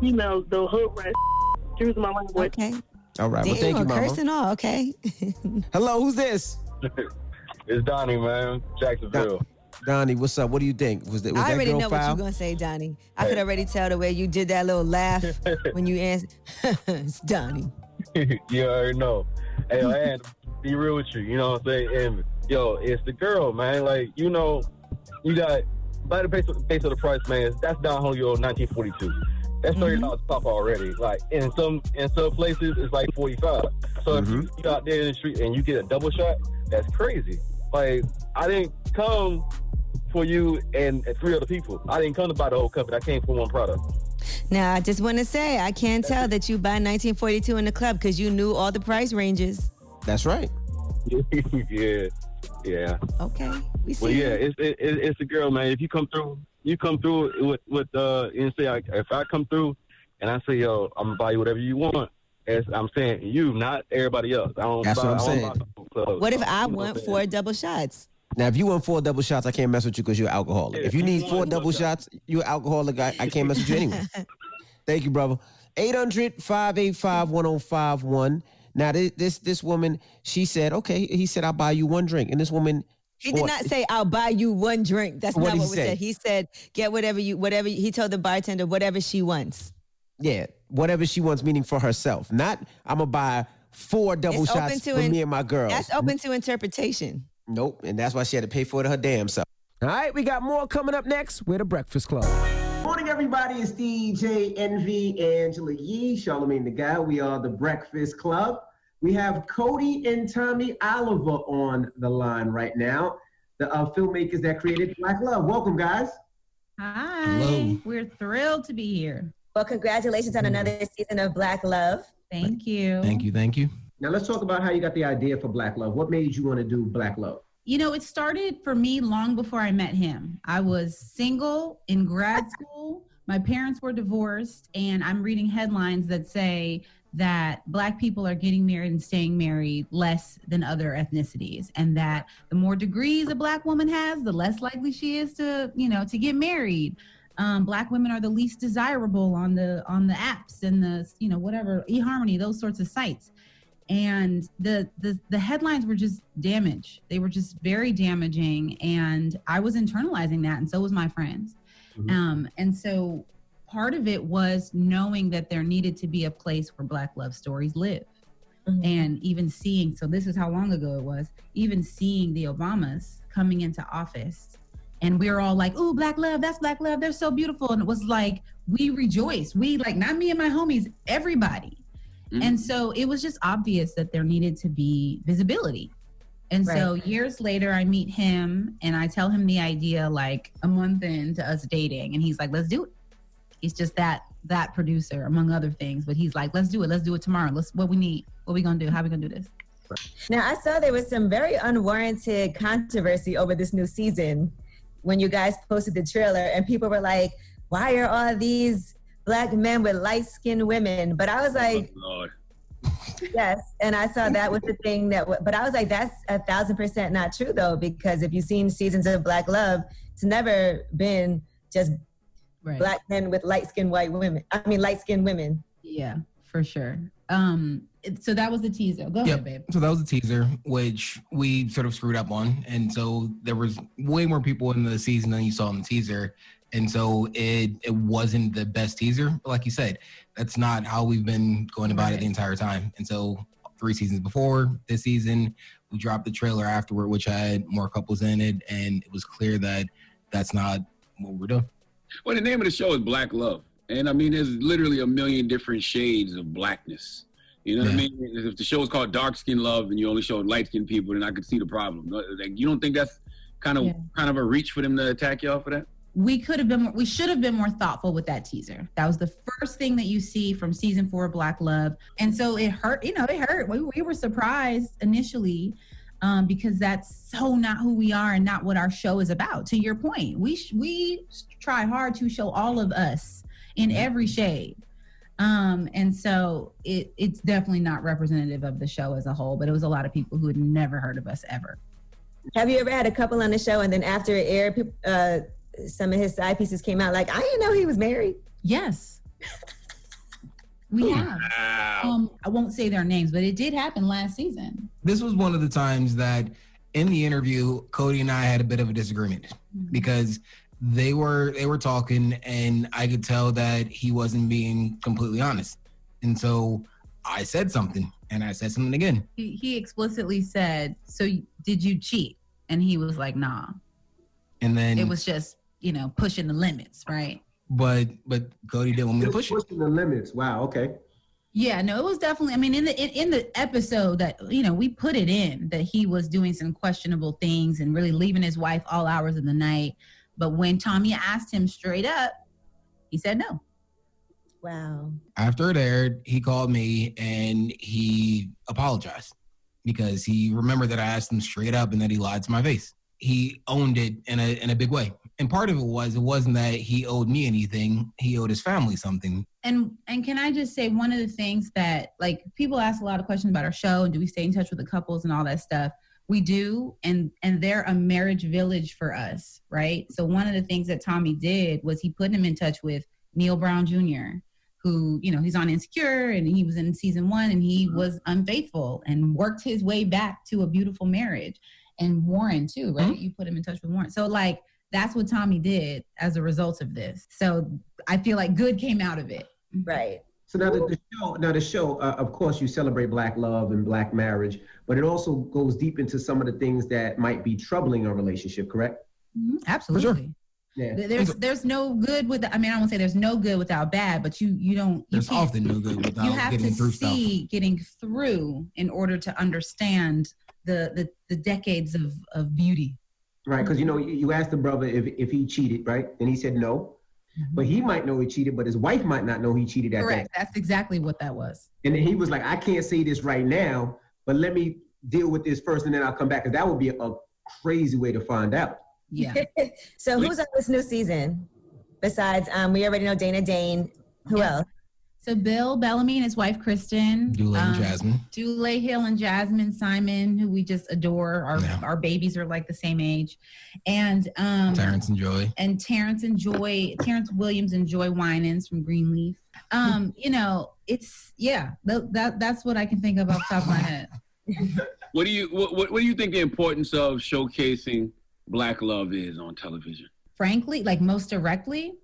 females, the hood rat. Excuse my language. Okay. All right. Damn, well, thank you, a Mama. curse and all. Okay. Hello. Who's this? It's Donnie, man. Jacksonville. Donnie, what's up? What do you think? Was, that was I that already girl know what you're gonna say, Donnie. I could already tell the way you did that little laugh when you answered. it's Donnie. you already know. Hey, I had to be real with you. You know what I'm saying? And yo, it's the girl, man. Like you know, you got by the base of, base of the price, man. That's Don Julio 1942. That's mm-hmm. thirty dollars pop already. Like in some in some places, it's like 45. So if you, you out there in the street and you get a double shot, that's crazy. Like I didn't come for you and three other people. I didn't come to buy the whole company. I came for one product. Now, I just want to say, I can't tell that you buy 1942 in the club because you knew all the price ranges. That's right. yeah, yeah. Okay, we see. Well, yeah, it's it, it, it's the girl, man. If you come through, you come through with with uh, and say, I, if I come through and I say, yo, I'm gonna buy you whatever you want. As I'm saying, you, not everybody else. I don't. That's buy, what I'm I don't saying. buy the whole club. What if I You know want four double shots? Now, if you want four double shots, I can't mess with you because you're an alcoholic. if you need four double shots, you're an alcoholic. I, I can't mess with you anyway. Thank you, brother. 800 585 1051. Now, this, this this woman, she said, okay, he said, I'll buy you one drink. And this woman, He did not say, "I'll buy you one drink." That's not what he was say? said. He said, "Get whatever you, whatever." He told the bartender whatever she wants. Yeah, whatever she wants, meaning for herself. Not, I'm to buy four double It's shots for in- me and my girls. That's open to interpretation. Nope. And that's why she had to pay for it her damn self. All right, we got more coming up next. We're the Breakfast Club. Morning, everybody. It's DJ Envy, Angela Yee, Charlamagne the Guy. We are the Breakfast Club. We have Codie and Tommy Oliver on the line right now, the uh, filmmakers that created Black Love. Welcome, guys. Hi. Hello. We're thrilled to be here. Well, congratulations on another season of Black Love. Thank you. Thank you. Thank you. Now, let's talk about how you got the idea for Black Love. What made you want to do Black Love? You know, it started for me long before I met him. I was single in grad school. My parents were divorced, and I'm reading headlines that say that Black people are getting married and staying married less than other ethnicities, and that the more degrees a Black woman has, the less likely she is to, you know, to get married. Um, black women are the least desirable on the on the apps and the you know whatever eHarmony those sorts of sites and the, the the headlines were just damage they were just very damaging and i was internalizing that and so was my friends. Um, and so part of it was knowing that there needed to be a place where black love stories live. And even seeing so this is how long ago it was even seeing the obamas coming into office and we were all like oh black love that's black love they're so beautiful. And it was like we rejoice we like not me and my homies everybody Mm-hmm. and so it was just obvious that there needed to be visibility. And so years later, I meet him and I tell him the idea like a month into us dating, and he's like, "Let's do it." He's just that that producer, among other things, but he's like, "Let's do it. Let's do it tomorrow. Let's what we need. What we gonna do? How we gonna do this?" Now, I saw there was some very unwarranted controversy over this new season when you guys posted the trailer, and people were like, "Why are all these black men with light skinned women?" But I was like, Lord. Yes, and I saw that was the thing that. w- But I was like, that's a thousand percent not true though, because if you've seen seasons of Black Love, it's never been just black men with light skinned white women. I mean, light skinned women. Yeah, for sure. Um, so that was the teaser. Go ahead, babe. So that was a teaser, which we sort of screwed up on, and so there was way more people in the season than you saw in the teaser, and so it it wasn't the best teaser. But like you said, that's not how we've been going about it the entire time. And so three seasons before this season, we dropped the trailer afterward, which had more couples in it, and it was clear that that's not what we're doing. Well, the name of the show is Black Love. And I mean, there's literally a million different shades of blackness. You know what I mean? If the show is called Dark Skin Love and you only showed light skinned people, then I could see the problem. Like, you don't think that's kind of Yeah. kind of a reach for them to attack y'all for that? We could have been more, we should have been more thoughtful with that teaser. That was the first thing that you see from season four of black love. And so it hurt you know it hurt. We, we were surprised initially um, because that's so not who we are and not what our show is about. To your point we sh- we try hard to show all of us in every shade. Um, and so it, it's definitely not representative of the show as a whole but it was a lot of people who had never heard of us ever. Have you ever had a couple on the show and then after it aired, uh, some of his side pieces came out like, I didn't know he was married? Yes. We have. Um, I won't say their names, but it did happen last season. this was one of the times that in the interview cody and i had a bit of a disagreement because they were they were talking and i could tell that he wasn't being completely honest and so i said something and i said something again He, he explicitly said, "So did you cheat?" And he was like, "Nah." and then It was just you know pushing the limits, right? but but cody didn't want me to push it Pushing the limits. Wow. Okay. Yeah, no, it was definitely. I mean, in the in, in the episode that you know we put it in that he was doing some questionable things and really leaving his wife all hours of the night. But when Tommy asked him straight up, he said no. Wow. After it aired, he called me and he apologized because he remembered that I asked him straight up and that he lied to my face. He owned it in a in a big way. And part of it was it wasn't that he owed me anything, he owed his family something. And and can I just say one of the things that like people ask a lot of questions about our show and do we stay in touch with the couples and all that stuff. We do, and and they're a marriage village for us, right? So one of the things that Tommy did was he put him in touch with Neil Brown Jr., who you know he's on Insecure and he was in season one and he mm-hmm. was unfaithful and worked his way back to a beautiful marriage. And Warren too, right? Mm-hmm. You put him in touch with Warren. So like that's what Tommy did as a result of this. So I feel like good came out of it. Right. So now the, the show, now the show, uh, of course, you celebrate black love and black marriage, but it also goes deep into some of the things that might be troubling a relationship. Correct? Absolutely. Yeah. There's there's no good with I mean I won't say there's no good without bad, but you you don't you There's often no good without you have getting to through stuff. see getting through in order to understand the the, the decades of, of beauty. Right, because you know you, you asked the brother if if he cheated, right, and he said no, but he might know he cheated, but his wife might not know he cheated at Correct. that. That's exactly what that was. And then he was like, I can't say this right now, but let me deal with this first, and then I'll come back, because that would be a, a crazy way to find out. Yeah. so who's on this new season? Besides, um, we already know Dana Dane. Who else? So Bill Bellamy and his wife Kristen, Dule and um, Jazmyn. Dule Hill and Jazmyn Simon, who we just adore. Our our babies are like the same age, and um, Terrence and Joy, and Terrence and Joy, Terrence Williams and Joy Winans from Greenleaf. Um, you know, it's yeah, that, that that's what I can think of off the top of my head. What do you what, what, what do you think the importance of showcasing black love is on television? Frankly, like most directly,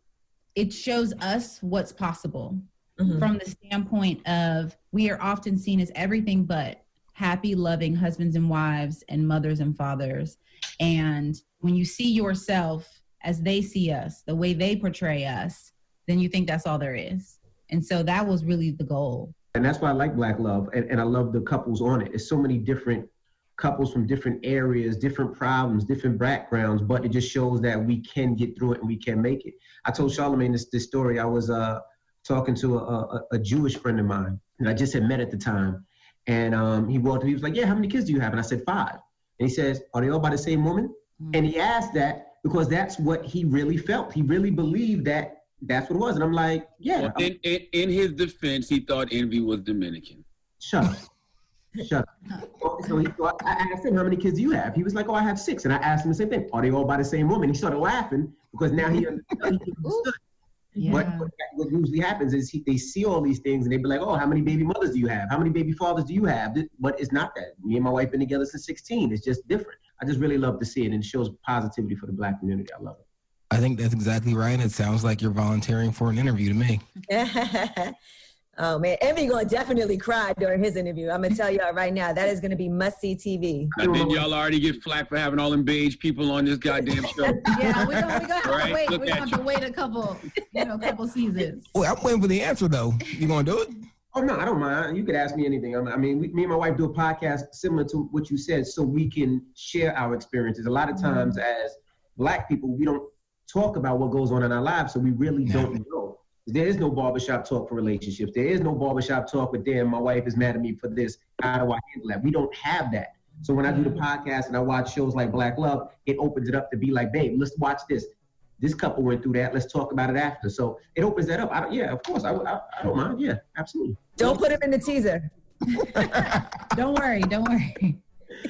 it shows us what's possible from the standpoint of we are often seen as everything but happy, loving husbands and wives and mothers and fathers. And when you see yourself as they see us, the way they portray us, then you think that's all there is. And so that was really the goal. And that's why I like Black Love, and, and I love the couples on it. It's so many different couples from different areas, different problems, different backgrounds, but it just shows that we can get through it and we can make it. I told Charlamagne this, this story. I was uh, talking to a, a, a Jewish friend of mine that I just had met at the time, and um, he walked. To he was like, "Yeah, how many kids do you have?" And I said, five. And he says, "Are they all by the same woman?" And he asked that because that's what he really felt. He really believed that that's what it was. And I'm like, "Yeah." Well, in, in in his defense, he thought Envy was Dominican. Shut up. Shut up. So, he, so I asked him, how many kids do you have? He was like, oh, I have six. And I asked him the same thing. Are they all by the same woman? He started laughing because now he understood. He understood. But what, what usually happens is he, they see all these things and they be like, oh, how many baby mothers do you have? How many baby fathers do you have? But it's not that. Me and my wife been together since 16. It's just different. I just really love to see it and it shows positivity for the black community. I love it. I think that's exactly right. It sounds like you're volunteering for an interview to me. oh man, Envy gonna definitely cry during his interview. I'm gonna tell y'all right now, that is gonna be must see TV. Now, didn't y'all already get flack for having all them beige people on this goddamn show? Yeah, we're gonna, we gonna have Right, to wait. look We're gonna at have to wait a couple, you know, couple seasons. Well, I'm waiting for the answer though. You gonna do it? Oh no, I don't mind. You could ask me anything. I mean- we, me and my wife do a podcast similar to what you said, so we can share our experiences. A lot of times, mm-hmm. as black people, we don't talk about what goes on in our lives, so we really don't know. There is no barbershop talk for relationships. There is no barbershop talk with them. my wife is mad at me for this. How do I handle that? We don't have that. So when I do the mm-hmm. podcast and I watch shows like Black Love, it opens it up to be like, babe, let's watch this. This couple went through that. Let's talk about it after. So it opens that up. I don't, yeah, of course. I, would- I, I don't mind. Yeah, absolutely. Don't put him in the teaser. Don't worry, don't worry.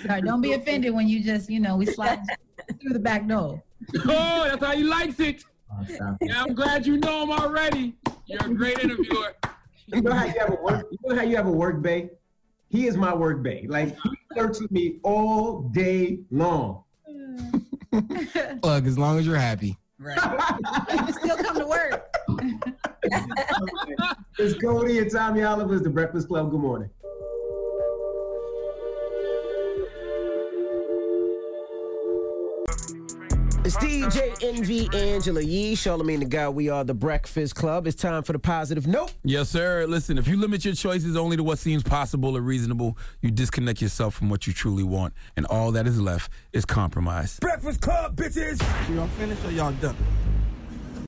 Sorry, don't be offended when you just, you know, we slide through the back door. oh, that's how he likes it. Yeah, I'm glad you know him already. You're a great interviewer. You know how you have a work. You know how you have a work bay. He is my work bay. Like he flirts with me all day long. Look, as long as you're happy. Right. you still come to work. It's Codie and Tommy Oliver's The Breakfast Club. Good morning. It's DJ DJ Envy Angela Yee, Charlamagne the Guy. We are the Breakfast Club. It's time for the positive note. Yes, sir. Listen, if you limit your choices only to what seems possible or reasonable, you disconnect yourself from what you truly want, and all that is left is compromise. Breakfast Club, bitches. Y'all finished or y'all done?